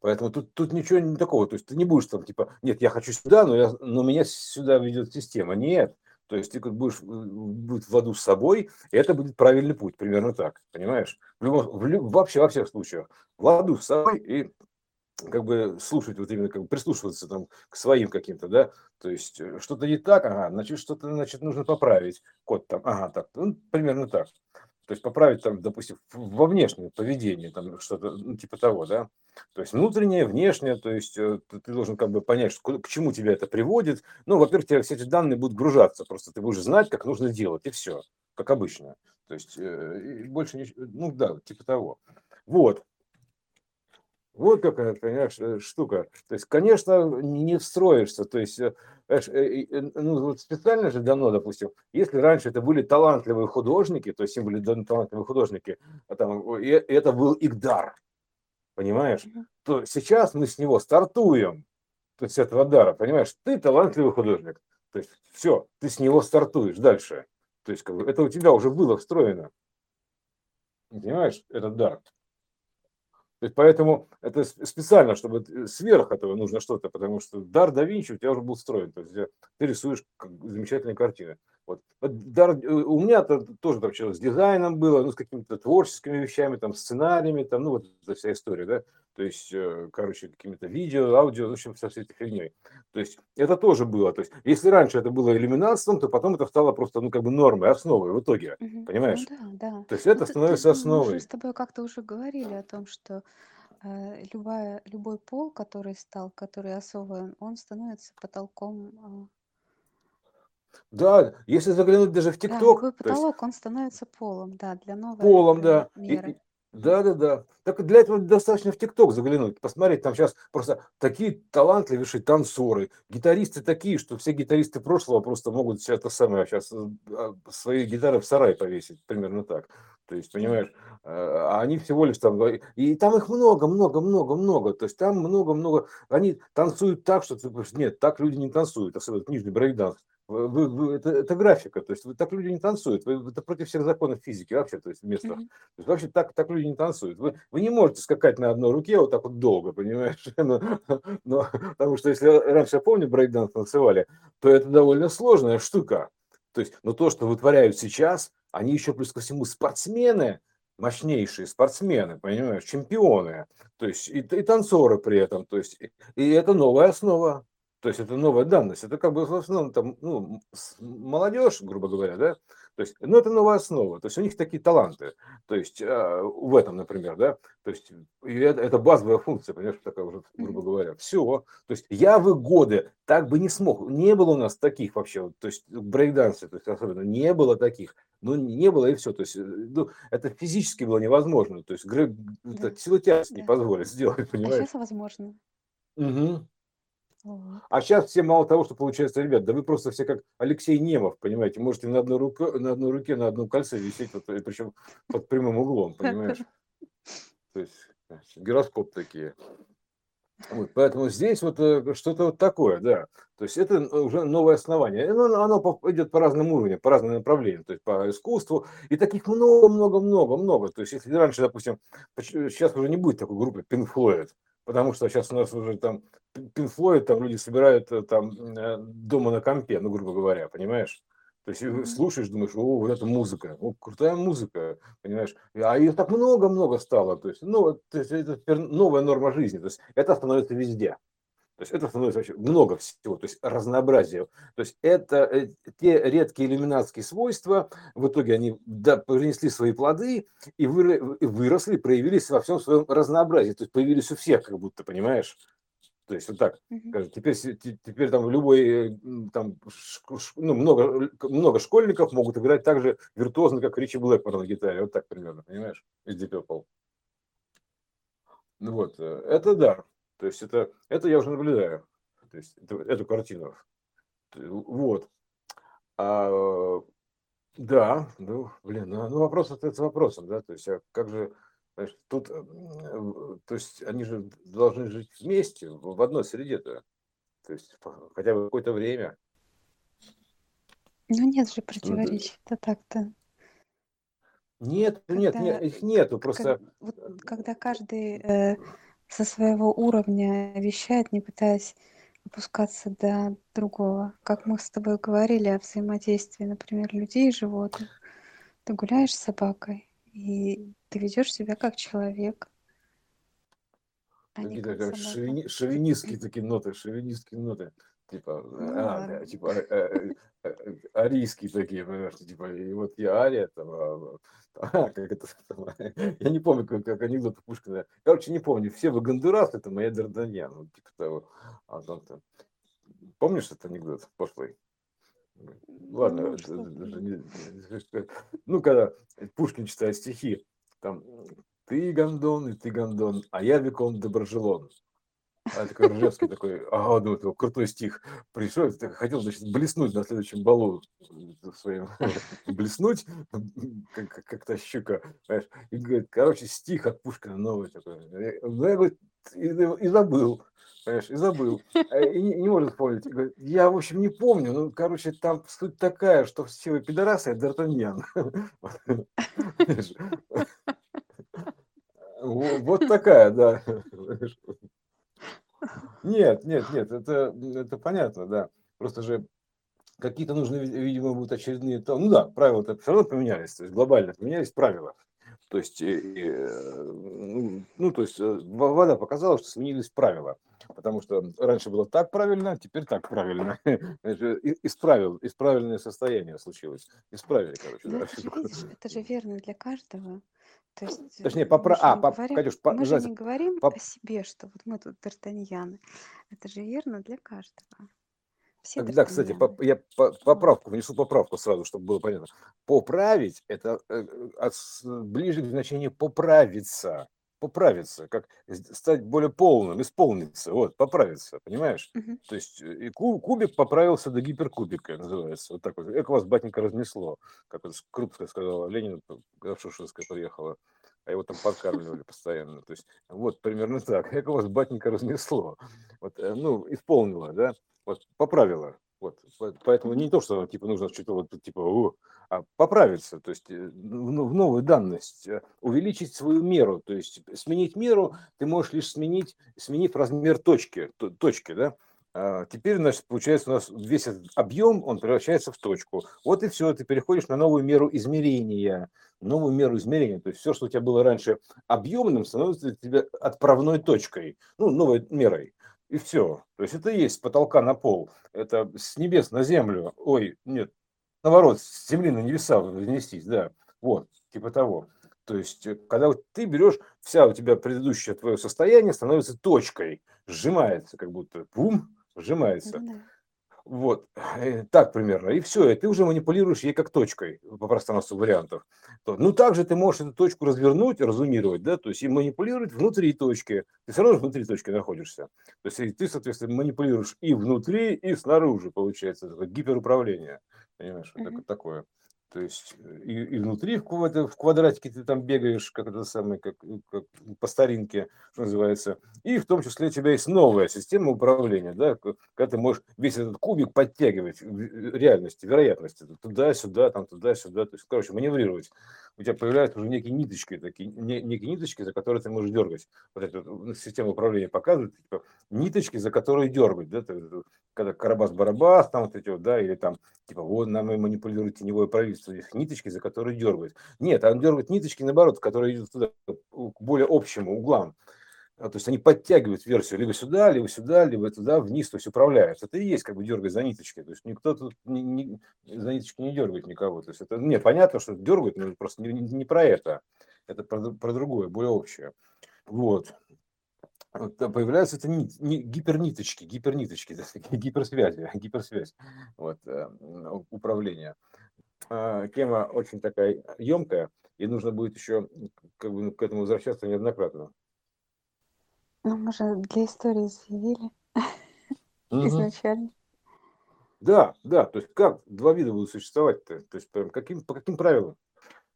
Поэтому тут, тут ничего не такого. То есть ты не будешь там типа, нет, я хочу сюда, но, я, но меня сюда ведет система. Нет. То есть ты будешь будет в аду с собой, и это будет правильный путь, примерно так, понимаешь? В любом, в, вообще во всех случаях. В аду с собой и как бы слушать, вот именно как бы прислушиваться там к своим каким-то, да, то есть э, что-то не так, ага, значит, что-то, значит, нужно поправить, код там, ага, так, ну, примерно так. То есть поправить там, допустим, во внешнем поведении, там что-то ну, типа того, да. То есть внутреннее, внешнее, то есть э, ты должен как бы понять, что, к чему тебя это приводит. Ну, во-первых, тебе все эти данные будут гружаться, просто ты будешь знать, как нужно делать, и все, как обычно. То есть э, больше ничего, ну да, типа того. Вот. Вот какая, э, штука. То есть, конечно, не встроишься. То есть, э, ну, вот специально же давно, допустим, если раньше это были талантливые художники, то есть им были талантливые художники, а там, и это был их дар, понимаешь, то сейчас мы с него стартуем, то есть этого дара, понимаешь, ты талантливый художник, то есть все, ты с него стартуешь дальше, то есть как бы, это у тебя уже было встроено, понимаешь, этот дар. То есть поэтому это специально, чтобы сверх этого нужно что-то, потому что дар да Винчи у тебя уже был встроен. То есть ты рисуешь замечательные картины. Вот. Дар, э, у меня -то тоже там с дизайном было, ну, с какими-то творческими вещами, там, сценариями, там, ну, вот эта вся история, да то есть, э, короче, какими-то видео, аудио, в общем, со всей этой фигней. То есть, это тоже было. То есть, если раньше это было иллюминатством, то потом это стало просто, ну, как бы нормой, основой в итоге, угу. понимаешь? Ну, да, да. То есть, это ну, становится ты, основой. Мы же с тобой как-то уже говорили о том, что э, любая, любой пол, который стал, который осован, он становится потолком э, да, если заглянуть даже в ТикТок... Да, потолок, есть, он становится полом, да, для новой Полом, да. Меры. И, да, да, да. Так для этого достаточно в ТикТок заглянуть, посмотреть, там сейчас просто такие талантливейшие танцоры, гитаристы такие, что все гитаристы прошлого просто могут сейчас это самое, сейчас э, а, свои гитары в сарай повесить, примерно так. То есть, понимаешь, а они всего лишь там, и там их много, много, много, много, то есть там много, много, они танцуют так, что ты нет, так люди не танцуют, особенно нижний брейкданс. Вы, вы, это, это графика, то есть вы, так люди не танцуют, вы, это против всех законов физики вообще, то есть место. Mm-hmm. То есть вообще так, так люди не танцуют. Вы, вы не можете скакать на одной руке вот так вот долго, понимаешь? но, но, потому что если раньше, я помню, брейкданс танцевали, то это довольно сложная штука. То есть, но то, что вытворяют сейчас, они еще плюс ко всему спортсмены, мощнейшие спортсмены, понимаешь, чемпионы, то есть и, и танцоры при этом, то есть и, и это новая основа. То есть это новая данность. Это как бы в основном там, ну, молодежь, грубо говоря, да. То есть, ну, это новая основа. То есть, у них такие таланты. То есть, э, в этом, например, да. То есть, это, это базовая функция, понимаешь, такая уже, грубо говоря. Все. То есть, я в годы так бы не смог. Не было у нас таких вообще. То есть, брейкдансы, то есть, особенно, не было таких. Ну, не было и все. То есть, э, ну, это физически было невозможно. То есть, да. сила тяжести да. не позволит сделать, понимаешь? А сейчас возможно. Угу. А сейчас все мало того, что получается, ребят, да вы просто все как Алексей Немов, понимаете, можете на одной руке, на одной руке, на одном кольце висеть, вот, причем под прямым углом, понимаешь? То есть гироскоп такие. Вот, поэтому здесь вот э, что-то вот такое, да. То есть это уже новое основание. Оно, оно идет по разным уровням, по разным направлениям, то есть по искусству. И таких много-много-много-много. То есть если раньше, допустим, сейчас уже не будет такой группы Pink Floyd, потому что сейчас у нас уже там Pink там люди собирают э, там э, дома на компе, ну, грубо говоря, понимаешь? То есть слушаешь, думаешь, о, вот это музыка, о, крутая музыка, понимаешь? А ее так много-много стало, то есть, ну, то есть это новая норма жизни, то есть это становится везде. То есть это становится вообще много всего, то есть разнообразие. То есть это э, те редкие иллюминатские свойства, в итоге они да, принесли свои плоды и выросли, проявились во всем своем разнообразии. То есть появились у всех, как будто, понимаешь? То есть вот так. Угу. Теперь, теперь там любой, э, там, ну, много, много школьников могут играть так же виртуозно, как Ричи Блэкмор на гитаре. Вот так примерно, понимаешь? Из Deep Purple. Ну вот, э, это да. То есть это, это я уже наблюдаю, то есть это, эту картину. Вот. А, да, ну, блин, ну, ну вопрос остается вопросом, да, то есть а как же, тут, то есть они же должны жить вместе, в одной среде-то, то есть хотя бы какое-то время. Ну нет же противоречий, это так-то. Нет, когда, нет, нет, их нету, просто... Как, вот, когда каждый э, со своего уровня вещает, не пытаясь опускаться до другого. Как мы с тобой говорили о взаимодействии, например, людей и животных. Ты гуляешь с собакой, и ты ведешь себя как человек. А Какие-то как шовини, шовинистские такие ноты, шовинистские ноты. Типа, ну, а, да, типа а, а, а, арийские такие, понимаешь, типа, и вот я ария, там, а, а, как это, там, я не помню, как, как анекдот Пушкина. Короче, не помню, все вы Гондурас, это моя Дарданьян, вот, типа того. А, там, там. Помнишь этот анекдот пошлый? Ладно, ну, когда Пушкин читает стихи, там, ты гондон, и ты гондон, а я Викон Доброжелон. А такой Ржевский такой, ага, ну, это крутой стих. Пришел, хотел, значит, блеснуть на следующем балу своим, блеснуть, как, как то щука, понимаешь? И говорит, короче, стих от Пушкина новый такой. Ну, я, говорит, и, и забыл, понимаешь, и забыл. А, и не, не может вспомнить. Говорит, я, в общем, не помню, ну, короче, там суть такая, что все вы пидорасы, а Д'Артаньян. Вот такая, да. Нет, нет, нет, это, это понятно, да. Просто же какие-то нужны, видимо, будут очередные... Ну да, правила-то все равно поменялись, то есть глобально поменялись правила. То есть, э, ну, ну, то есть э, вода показала, что сменились правила. Потому что раньше было так правильно, теперь так правильно. Исправил, исправленное состояние случилось. Исправили, короче. Да, да. Это, же, видишь, это же верно для каждого. То есть, Точнее, попра... а, по... говорим, Катюш, по... мы же не говорим по... о себе, что вот мы тут д'Артаньяны. Это же верно для каждого. Все да, кстати, по, я по, поправку, внесу поправку сразу, чтобы было понятно. Поправить – это э, от, ближе к значению поправиться поправиться, как стать более полным, исполниться, вот, поправиться, понимаешь? Угу. То есть э, и кубик поправился до гиперкубика, называется, вот так вот. Как вас, батенька, разнесло, как это Крупская сказала, Ленин, когда Шушинская приехала, а его там подкармливали постоянно. То есть вот примерно так, как вас, батенька, разнесло. Вот, э, ну, исполнила, да, вот, поправила, вот, поэтому не то, что типа нужно что-то вот типа а поправиться, то есть э, ну, в новую данность, э, увеличить свою меру, то есть сменить меру ты можешь лишь сменить, сменив размер точки, точки, да. А теперь, значит, получается у нас весь этот объем, он превращается в точку. Вот и все, ты переходишь на новую меру измерения, новую меру измерения. То есть все, что у тебя было раньше объемным, становится для тебя отправной точкой, ну, новой мерой и все. То есть это и есть с потолка на пол. Это с небес на землю. Ой, нет, наоборот, с земли на небеса вознестись, да, вот, типа того. То есть, э, когда ты берешь, вся у тебя предыдущее твое состояние становится точкой, сжимается, как будто, бум, сжимается. Да. Вот, э, так примерно. И все, и ты уже манипулируешь ей как точкой по пространству вариантов. Ну, также ты можешь эту точку развернуть, разумировать, да, то есть и манипулировать внутри точки. Ты все равно внутри точки находишься. То есть ты, соответственно, манипулируешь и внутри, и снаружи, получается, это гиперуправление. Понимаешь, mm-hmm. такое. То есть э, и, и внутри в, в квадратике ты там бегаешь, как это самое, как, как по старинке, что называется. И в том числе у тебя есть новая система управления, да, когда ты можешь весь этот кубик подтягивать реальности, вероятности, туда-сюда, там туда-сюда, то есть, короче, маневрировать. У тебя появляются уже некие ниточки, такие, не, некие ниточки, за которые ты можешь дергать. Вот эта вот система управления показывает, типа, ниточки, за которые дергать, да, когда Карабас-Барабас, там вот эти вот, да, или там, типа, вот нам манипулирует теневое правительство, их ниточки, за которые дергают. Нет, он дергает ниточки, наоборот, которые идут туда, к более общим углам. А, то есть они подтягивают версию либо сюда, либо сюда, либо туда, вниз, то есть управляют. Это и есть как бы дергать за ниточки. То есть никто тут не, не, за ниточки не дергает никого. То есть это, не, понятно, что дергают, но просто не, не про это. Это про, про другое, более общее. Вот. вот появляются это ни, ни, гиперниточки, гиперниточки, гиперсвязи, гиперсвязь, вот, э, управление. А, тема очень такая емкая, и нужно будет еще как бы, к этому возвращаться неоднократно. Ну, мы же для истории заявили изначально. Да, да, то есть как два вида будут существовать-то? То есть по каким, по каким правилам?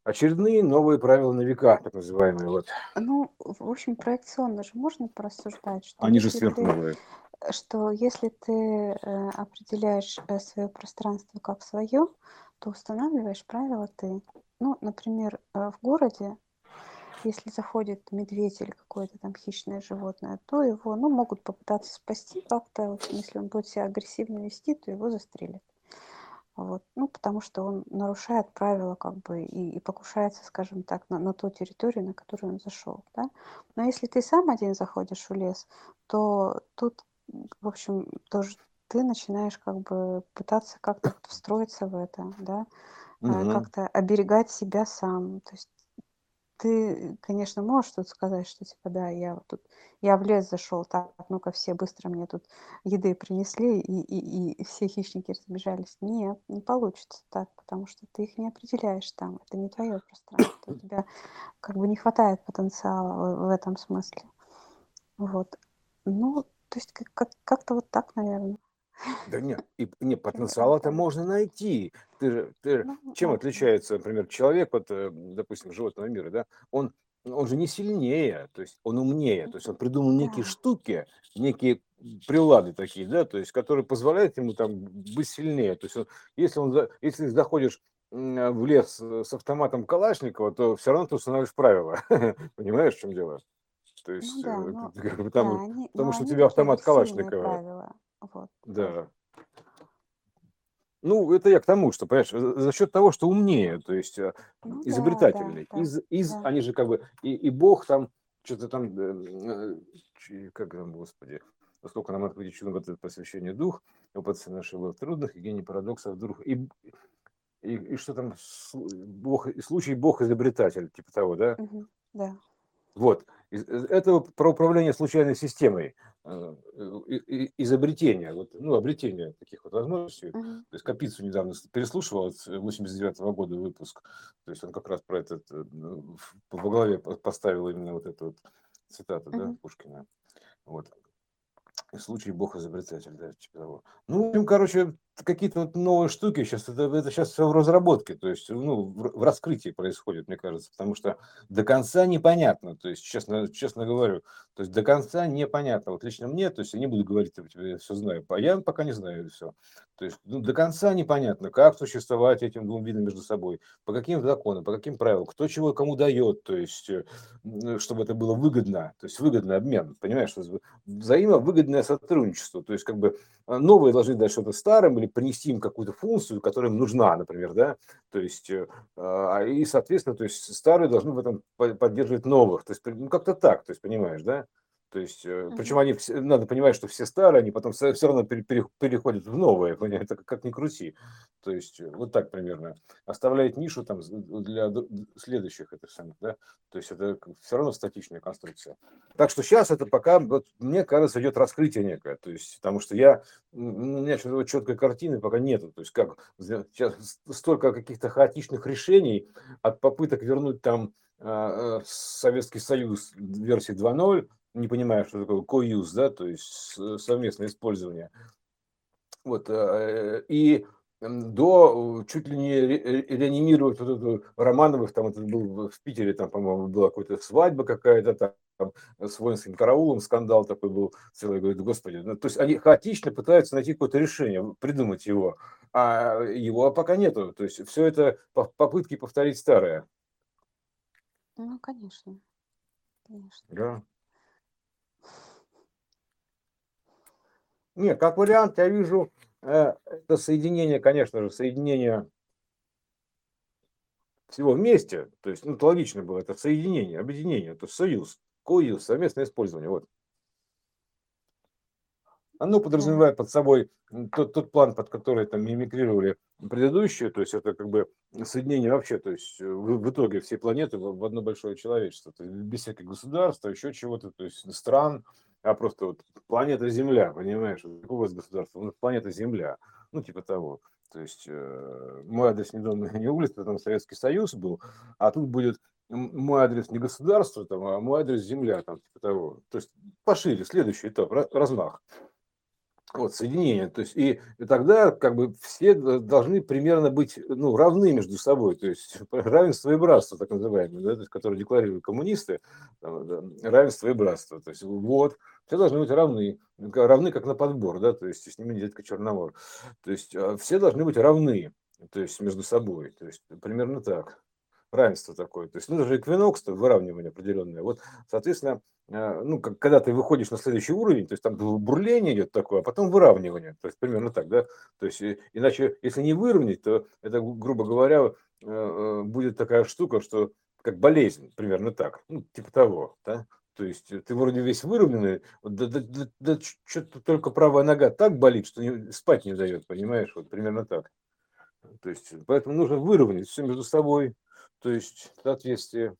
Очередные новые правила на века, так называемые. Вот. Ну, в общем, проекционно же можно порассуждать, что Они же сверхновые. что если ты э, определяешь э, свое пространство как свое, то устанавливаешь правила ты. Ну, например, э, в городе если заходит медведь или какое-то там хищное животное, то его, ну, могут попытаться спасти как-то. В общем, если он будет себя агрессивно вести, то его застрелят. Вот. Ну, потому что он нарушает правила как бы и, и покушается, скажем так, на, на ту территорию, на которую он зашел. Да? Но если ты сам один заходишь в лес, то тут, в общем, тоже ты начинаешь как бы пытаться как-то встроиться в это, да, угу. как-то оберегать себя сам. То есть ты, конечно, можешь тут сказать, что типа, да, я вот тут, я в лес зашел, так, ну-ка все быстро мне тут еды принесли, и, и, и все хищники разбежались. Нет, не получится так, потому что ты их не определяешь там, это не твое пространство, у тебя как бы не хватает потенциала в, в этом смысле. Вот. Ну, то есть как- как- как-то вот так, наверное. Да нет, и, не, потенциал-то можно найти. Ты же, ты ну, чем отличается, например, человек, вот, э, допустим, животного мира, да, он, он же не сильнее, то есть он умнее, то есть он придумал некие штуки, некие прилады такие, да, то есть, которые позволяют ему там быть сильнее. То есть, он, если он, если заходишь в лес с автоматом Калашникова, то все равно ты устанавливаешь правила. Понимаешь, в чем дело? То ну есть, да, ну, потому, да, они, потому что у тебя автомат Калашникова. Правила. Вот. Да. Ну, это я к тому, что, понимаешь, за счет того, что умнее, то есть э, ну, изобретательный. Да, да, из, из, да. Они же как бы, и, и Бог там, что-то там, э, как там, Господи, сколько нам чудо вот это посвящение дух, опыт нашего трудных и гений парадоксов друг. И, и, и что там, Бог, случай Бог изобретатель, типа того, да? Угу, да. Вот. Это про управление случайной системой, э, изобретение, вот, ну, обретение таких вот возможностей. Uh-huh. То есть Капицу недавно переслушивал, 89 -го года выпуск, то есть он как раз про этот, э, ну, по главе поставил именно вот эту вот цитату, uh-huh. да, Пушкина. Вот. Случай Бог изобретатель, да, типа того. Ну, короче, какие-то вот новые штуки сейчас, это, это сейчас все в разработке, то есть, ну, в, в раскрытии происходит, мне кажется, потому что до конца непонятно, то есть, честно, честно говорю, то есть, до конца непонятно, вот лично мне, то есть, я не буду говорить, типа, я все знаю, а я пока не знаю все, то есть, ну, до конца непонятно, как существовать этим двум видам между собой, по каким законам, по каким правилам, кто чего кому дает, то есть, чтобы это было выгодно, то есть, выгодный обмен, понимаешь, взаимовыгодное сотрудничество, то есть, как бы, а, новые должны дать что-то старым или принести им какую-то функцию, которая им нужна, например, да, то есть, э, а, и, соответственно, то есть старые должны в этом поддерживать новых, то есть, ну, как-то так, то есть, понимаешь, да, То есть, э, причем они, надо понимать, что все старые, они потом все, все равно переходят в новые, это как, ни крути. То есть, э, вот так примерно. Оставляет нишу там для следующих этих самых, да. То есть, это все равно статичная конструкция. Так что сейчас это пока, вот, мне кажется, идет раскрытие некое. То есть, потому что я, у меня сейчас четкой картины пока нету. То есть, как сейчас столько каких-то хаотичных решений от попыток вернуть там а, Советский Союз версии 2.0, не понимаю, что такое co-use, да, то есть совместное использование. Вот, э, и до чуть ли не реанимировать вот эту Романовых, там это был в Питере, там, по-моему, была какая-то свадьба какая-то, там, с воинским караулом скандал такой был целый, говорит, господи, ну, то есть они хаотично пытаются найти какое-то решение, придумать его, а его пока нету, то есть все это попытки повторить старое. Ну, конечно. Конечно. Да. Нет, как вариант, я вижу э, это соединение, конечно же, соединение всего вместе. То есть, ну, это логично было, это соединение, объединение, это союз, коюз, совместное использование. Вот. Оно подразумевает под собой тот, тот план, под который там мимикрировали предыдущие, то есть это как бы соединение вообще, то есть в, в итоге всей планеты в, в одно большое человечество, то есть без всяких государств, еще чего-то, то есть стран, а просто вот планета Земля, понимаешь, какое у вас государство? Ну, планета Земля, ну типа того. То есть э, мой адрес не дом, не улица, там Советский Союз был, а тут будет мой адрес не государство, там, а мой адрес Земля, там типа того. То есть пошире, следующий этап, размах вот, соединение. То есть, и, и тогда как бы все должны примерно быть ну, равны между собой. То есть равенство и братство, так называемое, да, то есть, которое декларируют коммунисты, там, да, равенство и братство. То есть вот, все должны быть равны, равны как на подбор, да, то есть с ними дядька Черномор. То есть а, все должны быть равны, то есть между собой. То есть примерно так равенство такое. То есть, ну, даже эквинокс, выравнивание определенное. Вот, соответственно, э, ну, как, когда ты выходишь на следующий уровень, то есть там бурление идет такое, а потом выравнивание. То есть примерно так, да. То есть, иначе, если не выровнять, то это, грубо говоря, э, э, будет такая штука, что как болезнь, примерно так, ну, типа того, да. То есть ты вроде весь выровненный, да, да, да, да что-то только правая нога так болит, что не, спать не дает, понимаешь, вот примерно так. То есть, поэтому нужно выровнять все между собой, то есть соответствие.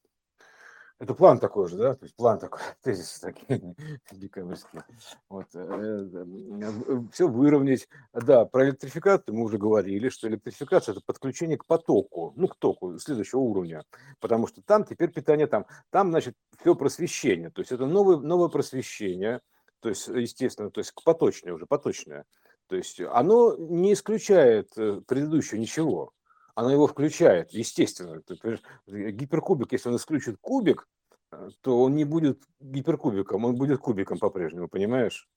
Это план такой же, да? То есть план такой, тезис такие декабрьские. Вот. Э, э, Все выровнять. Да, про электрификацию мы уже говорили, что электрификация – это подключение к потоку, ну, к току следующего уровня. Потому что там теперь питание там. Там, значит, все просвещение. То есть это новое, новое просвещение, то есть, естественно, то есть поточное уже, поточное. То есть оно не исключает э, предыдущего ничего она его включает, естественно. Гиперкубик, если он исключит кубик, э, то он не будет гиперкубиком, он будет кубиком по-прежнему, понимаешь?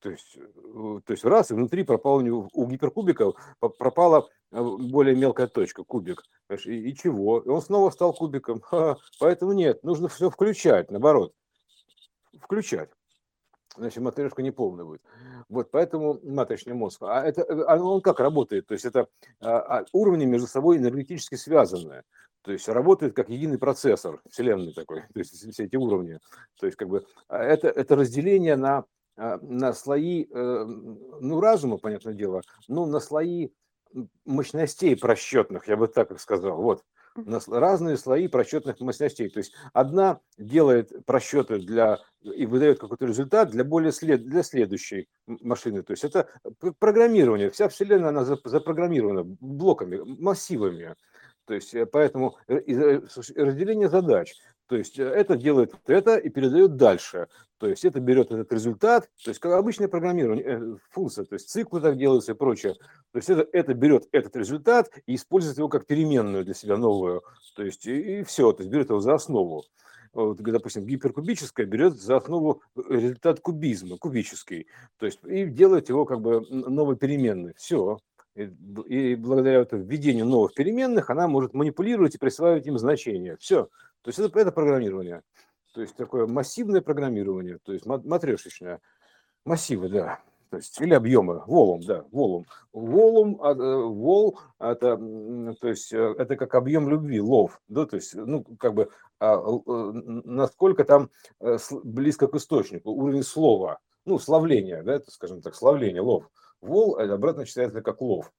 То есть, э, то есть раз, и внутри пропал у него, у гиперкубика пропала э, более мелкая точка, кубик. И, и чего? И он снова стал кубиком. Ха, поэтому нет, нужно все включать, наоборот. Включать значит, матрешка неполная будет. Вот, поэтому матричный мозг. А это, э, а он как работает? То есть это а, а, уровни между собой энергетически связанные. То есть работает как единый процессор Вселенной такой, то есть все эти уровни. То есть как бы это, это разделение на, на слои, э, ну, разума, понятное дело, но на слои мощностей просчетных, я бы так их сказал. Вот разные слои просчетных мощностей. То есть одна делает просчеты для и выдает какой-то результат для более след, для следующей машины. То есть это программирование. Вся Вселенная она запрограммирована блоками, массивами. То есть э, поэтому э, разделение задач. То есть э, это делает это и передает дальше. То есть это берет этот результат, то есть как обычное программирование, э, функция, то есть циклы так делаются и прочее. То есть это, это берет этот результат и использует его как переменную для себя новую. То есть и, и все, то есть берет его за основу. Вот, допустим, гиперкубическое берет за основу результат кубизма, кубический. То есть и делает его как бы новой переменной. Все. И, и благодаря вот введению новых переменных она может манипулировать и присваивать им значения. Все. То есть это, это программирование. То есть такое массивное программирование, то есть матрешечное. Массивы, да. То есть, или объемы, волум, да, волум. Волум, э, вол, это, то есть, э, это как объем любви, лов, да, то есть, ну, как бы а, насколько там близко к источнику, уровень слова, ну, славления, да, это, скажем так, славление, лов. Вол обратно читается как лов.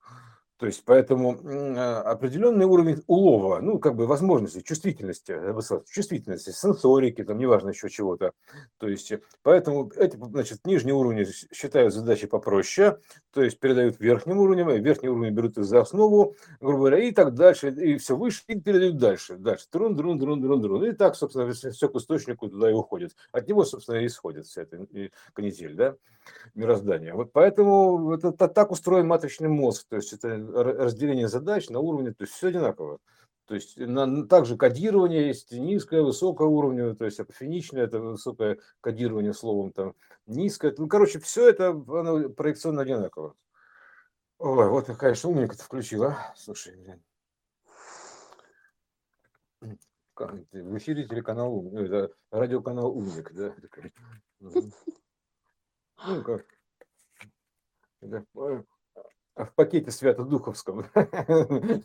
То есть, поэтому а, определенный уровень улова, ну, как бы возможности, чувствительности, чувствительности, сенсорики, там, неважно еще чего-то. То есть, поэтому эти, значит, нижние уровни считают задачи попроще, то есть передают верхним уровням, верхний уровень берут их за основу, грубо говоря, и так дальше, и все выше, и передают дальше, дальше, трун, друн, друн, друн, друн. И так, собственно, все к источнику туда и уходит. От него, собственно, и исходит вся эта канитель, да, мироздания. Вот поэтому это, так устроен матричный мозг, то есть это разделение задач на уровне, то есть все одинаково. То есть на, также кодирование есть низкое, высокое уровень, то есть апофеничное, это высокое кодирование словом, там низкое. Ну, короче, все это оно проекционно одинаково. Ой, вот, конечно, умненько ты включила. Слушай, блин. В эфире телеканал, это радиоканал Умник, да? Ну, как? В пакете Свято-Духовском.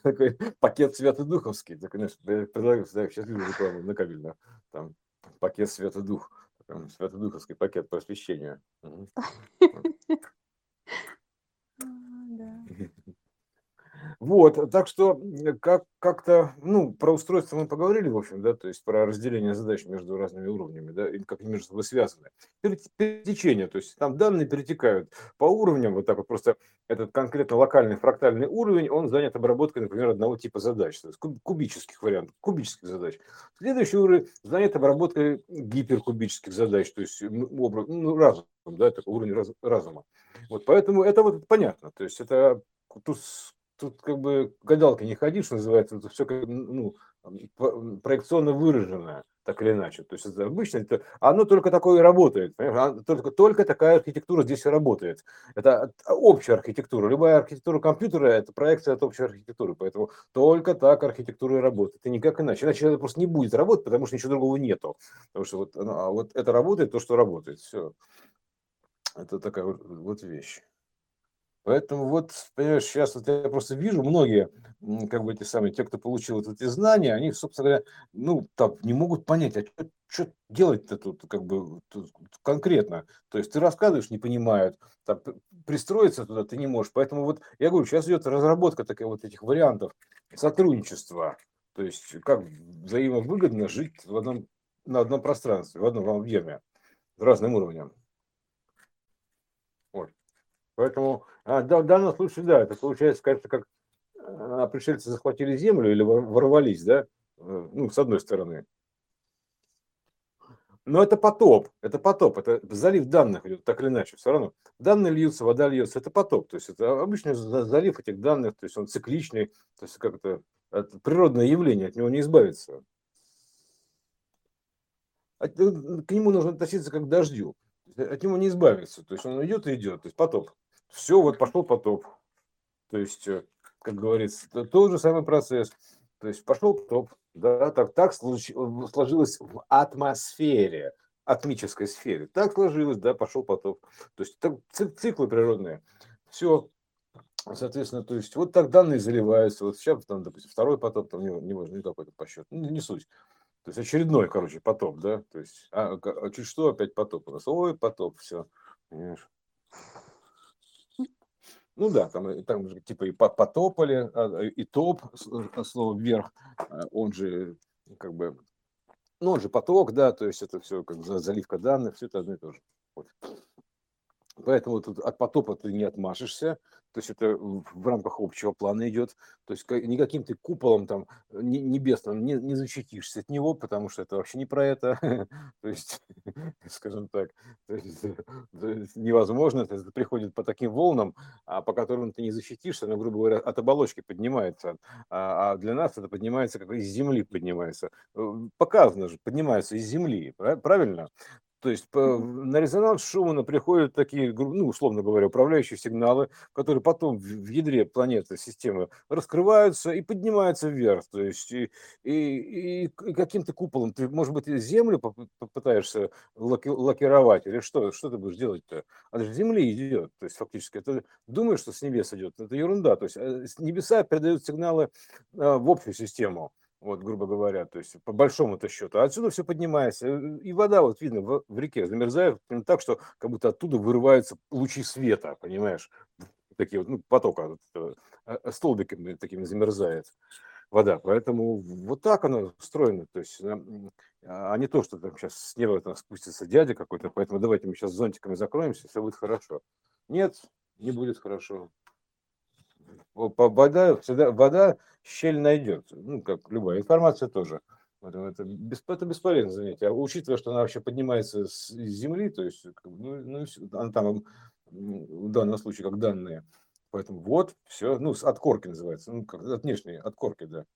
Такой пакет Свято-Духовский. Так, конечно, предлагаю, да, сейчас вижу рекламу на кабельно. Там пакет Свято-Дух. Свято-Духовский пакет просвещения. Вот, так что как, как-то, ну, про устройство мы поговорили, в общем, да, то есть про разделение задач между разными уровнями, да, и как они между собой связаны. Перетечение, то есть там данные перетекают по уровням, вот так вот просто этот конкретно локальный фрактальный уровень, он занят обработкой, например, одного типа задач, то есть кубических вариантов, кубических задач. Следующий уровень занят обработкой гиперкубических задач, то есть ну, разум, да, такой уровень раз, разума. Вот поэтому это вот понятно, то есть это тут как бы гадалка не ходи, что называется, это все как, ну, проекционно выраженное, так или иначе. То есть это обычно, это, оно только такое и работает. Только, только такая архитектура здесь и работает. Это общая архитектура. Любая архитектура компьютера – это проекция от общей архитектуры. Поэтому только так архитектура и работает. И никак иначе. Иначе это просто не будет работать, потому что ничего другого нету. Потому что вот, ну, а вот это работает, то, что работает. Все. Это такая вот, вот вещь. Поэтому вот, понимаешь, сейчас вот я просто вижу многие, как бы эти самые, те, кто получил вот эти знания, они, собственно говоря, ну, там, не могут понять, а что делать-то тут, как бы, тут, конкретно. То есть ты рассказываешь, не понимают, там, пристроиться туда ты не можешь. Поэтому вот, я говорю, сейчас идет разработка таких вот этих вариантов сотрудничества. То есть как взаимовыгодно жить в одном, на одном пространстве, в одном объеме, с разным уровнем. Поэтому а, в данном случае, да, это получается, конечно, как а, пришельцы захватили землю или ворвались, да, э, ну, с одной стороны. Но это потоп, это потоп, это залив данных идет, так или иначе, все равно. Данные льются, вода льется, это потоп, то есть это обычный залив этих данных, то есть он цикличный, то есть как это, это природное явление, от него не избавиться. Э, к нему нужно относиться как к дождю, от него не избавиться, то есть он идет и идет, то есть потоп. Все, вот пошел потоп. То есть, э, как говорится, тот же самый процесс. То есть пошел потоп. Да, так, так сложилось в атмосфере, атмической сфере. Так сложилось, да, пошел потоп. То есть так, циклы природные. Все, Соответственно, то есть вот так данные заливаются. Вот сейчас, там, допустим, второй потоп, там не, не какой-то по счету, не, не суть. То есть очередной, короче, потоп, да. То есть, а, а чуть что, опять потоп у нас. Ой, потоп, все. Понимаешь? Ну да, там, там же типа и потопали, а, и топ, э, слово вверх, а, он же как бы, ну он же поток, да, то есть это все как заливка данных, все это одно и то же. Вот. Поэтому тут от потопа ты не отмашешься, то есть это в рамках общего плана идет, то есть никаким ты куполом там небесным не, не защитишься от него, потому что это вообще не про это, то есть, скажем так, то есть, то есть невозможно, это приходит по таким волнам, а по которым ты не защитишься, но, грубо говоря, от оболочки поднимается, а, а для нас это поднимается, как из земли поднимается, э, показано же, поднимается из земли, правильно? То есть по, на резонанс Шумана приходят такие, ну, условно говоря, управляющие сигналы, которые потом в, в ядре планеты, системы раскрываются и поднимаются вверх. То есть и, и, и каким-то куполом ты, может быть, Землю попытаешься лаки, лакировать или что? Что ты будешь делать-то? С Земли идет. То есть фактически ты думаешь, что с небес идет. Это ерунда. То есть э, небеса передают сигналы э, в общую систему вот, грубо говоря, то есть по большому-то счету. А отсюда все поднимается. И вода, вот видно, в, в реке замерзает так, что как будто оттуда вырываются лучи света, понимаешь? Такие вот, ну, потока, вот, э, столбиками такими замерзает вода. Поэтому вот так оно устроено. То есть, а не то, что там сейчас с неба там спустится дядя какой-то, поэтому давайте мы сейчас зонтиками закроемся, все будет хорошо. Нет, не будет хорошо вода, всегда, вода щель найдет. Ну, как любая информация тоже. Это, это, это бесполезно занятие. А учитывая, что она вообще поднимается с земли, то есть, ну, ну, она там в данном случае как данные. Поэтому вот, все, ну, от корки называется, ну, как, от внешней, от корки, да,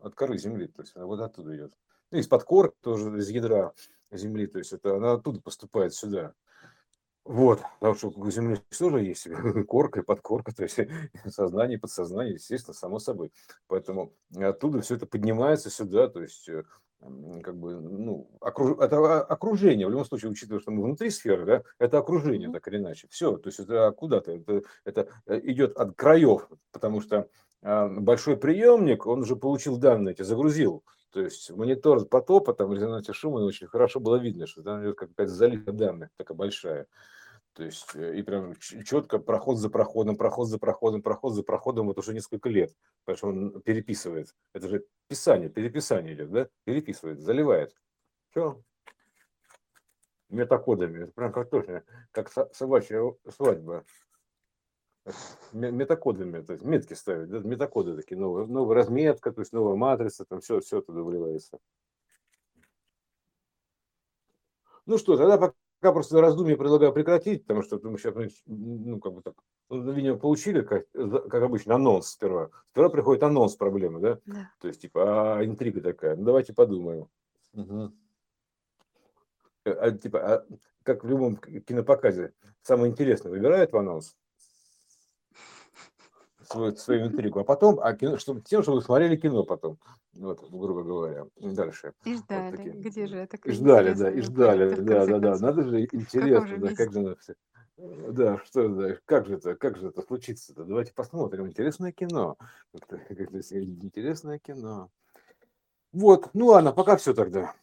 от коры земли, то есть она вот оттуда идет. Ну, из-под корки тоже, из ядра земли, то есть это она оттуда поступает сюда. Вот, потому что у Земли тоже есть корка и подкорка, то есть сознание и подсознание, естественно, само собой. Поэтому оттуда все это поднимается сюда, то есть э, как бы, ну, окруж... это окружение, в любом случае, учитывая, что мы внутри сферы, да, это окружение, так или иначе. Все, то есть это куда-то, это, это э, идет от краев, потому что а, большой приемник, он уже получил данные, эти загрузил, то есть монитор потопа, там резонансе шума, очень хорошо было видно, что там идет какая-то заливка данных, такая большая. То есть э, и прям четко проход за проходом, проход за проходом, проход за проходом, вот уже несколько лет. Потому что он переписывает. Это же писание, переписание идет, да? Переписывает, заливает. Все. Метакодами. Это прям как точно, как собачья свадьба метакодами, то есть метки ставить, да, метакоды такие новые, новая разметка, то есть новая матрица, там все, все туда вливается. Ну что, тогда пока просто раздумье предлагаю прекратить, потому что мы сейчас, ну, как бы так, ну, видимо, получили, как, как обычно, анонс сперва. Сперва приходит анонс проблемы, да? да. То есть, типа, а, интрига такая. Ну, давайте подумаем. Угу. А, типа, а, как в любом кинопоказе, самое интересное выбирают в анонс? Свою, свою интригу, а потом, а кино, чтобы, тем, чтобы смотрели кино потом, вот, грубо говоря, дальше. И ждали, вот такие. где же это? И ждали, да, и ждали, да, да, да, надо же интересно, да, как же все. Да, что, да, как же это, как же это случится-то? Давайте посмотрим. Интересное кино. Интересное кино. Вот, ну ладно, пока все тогда.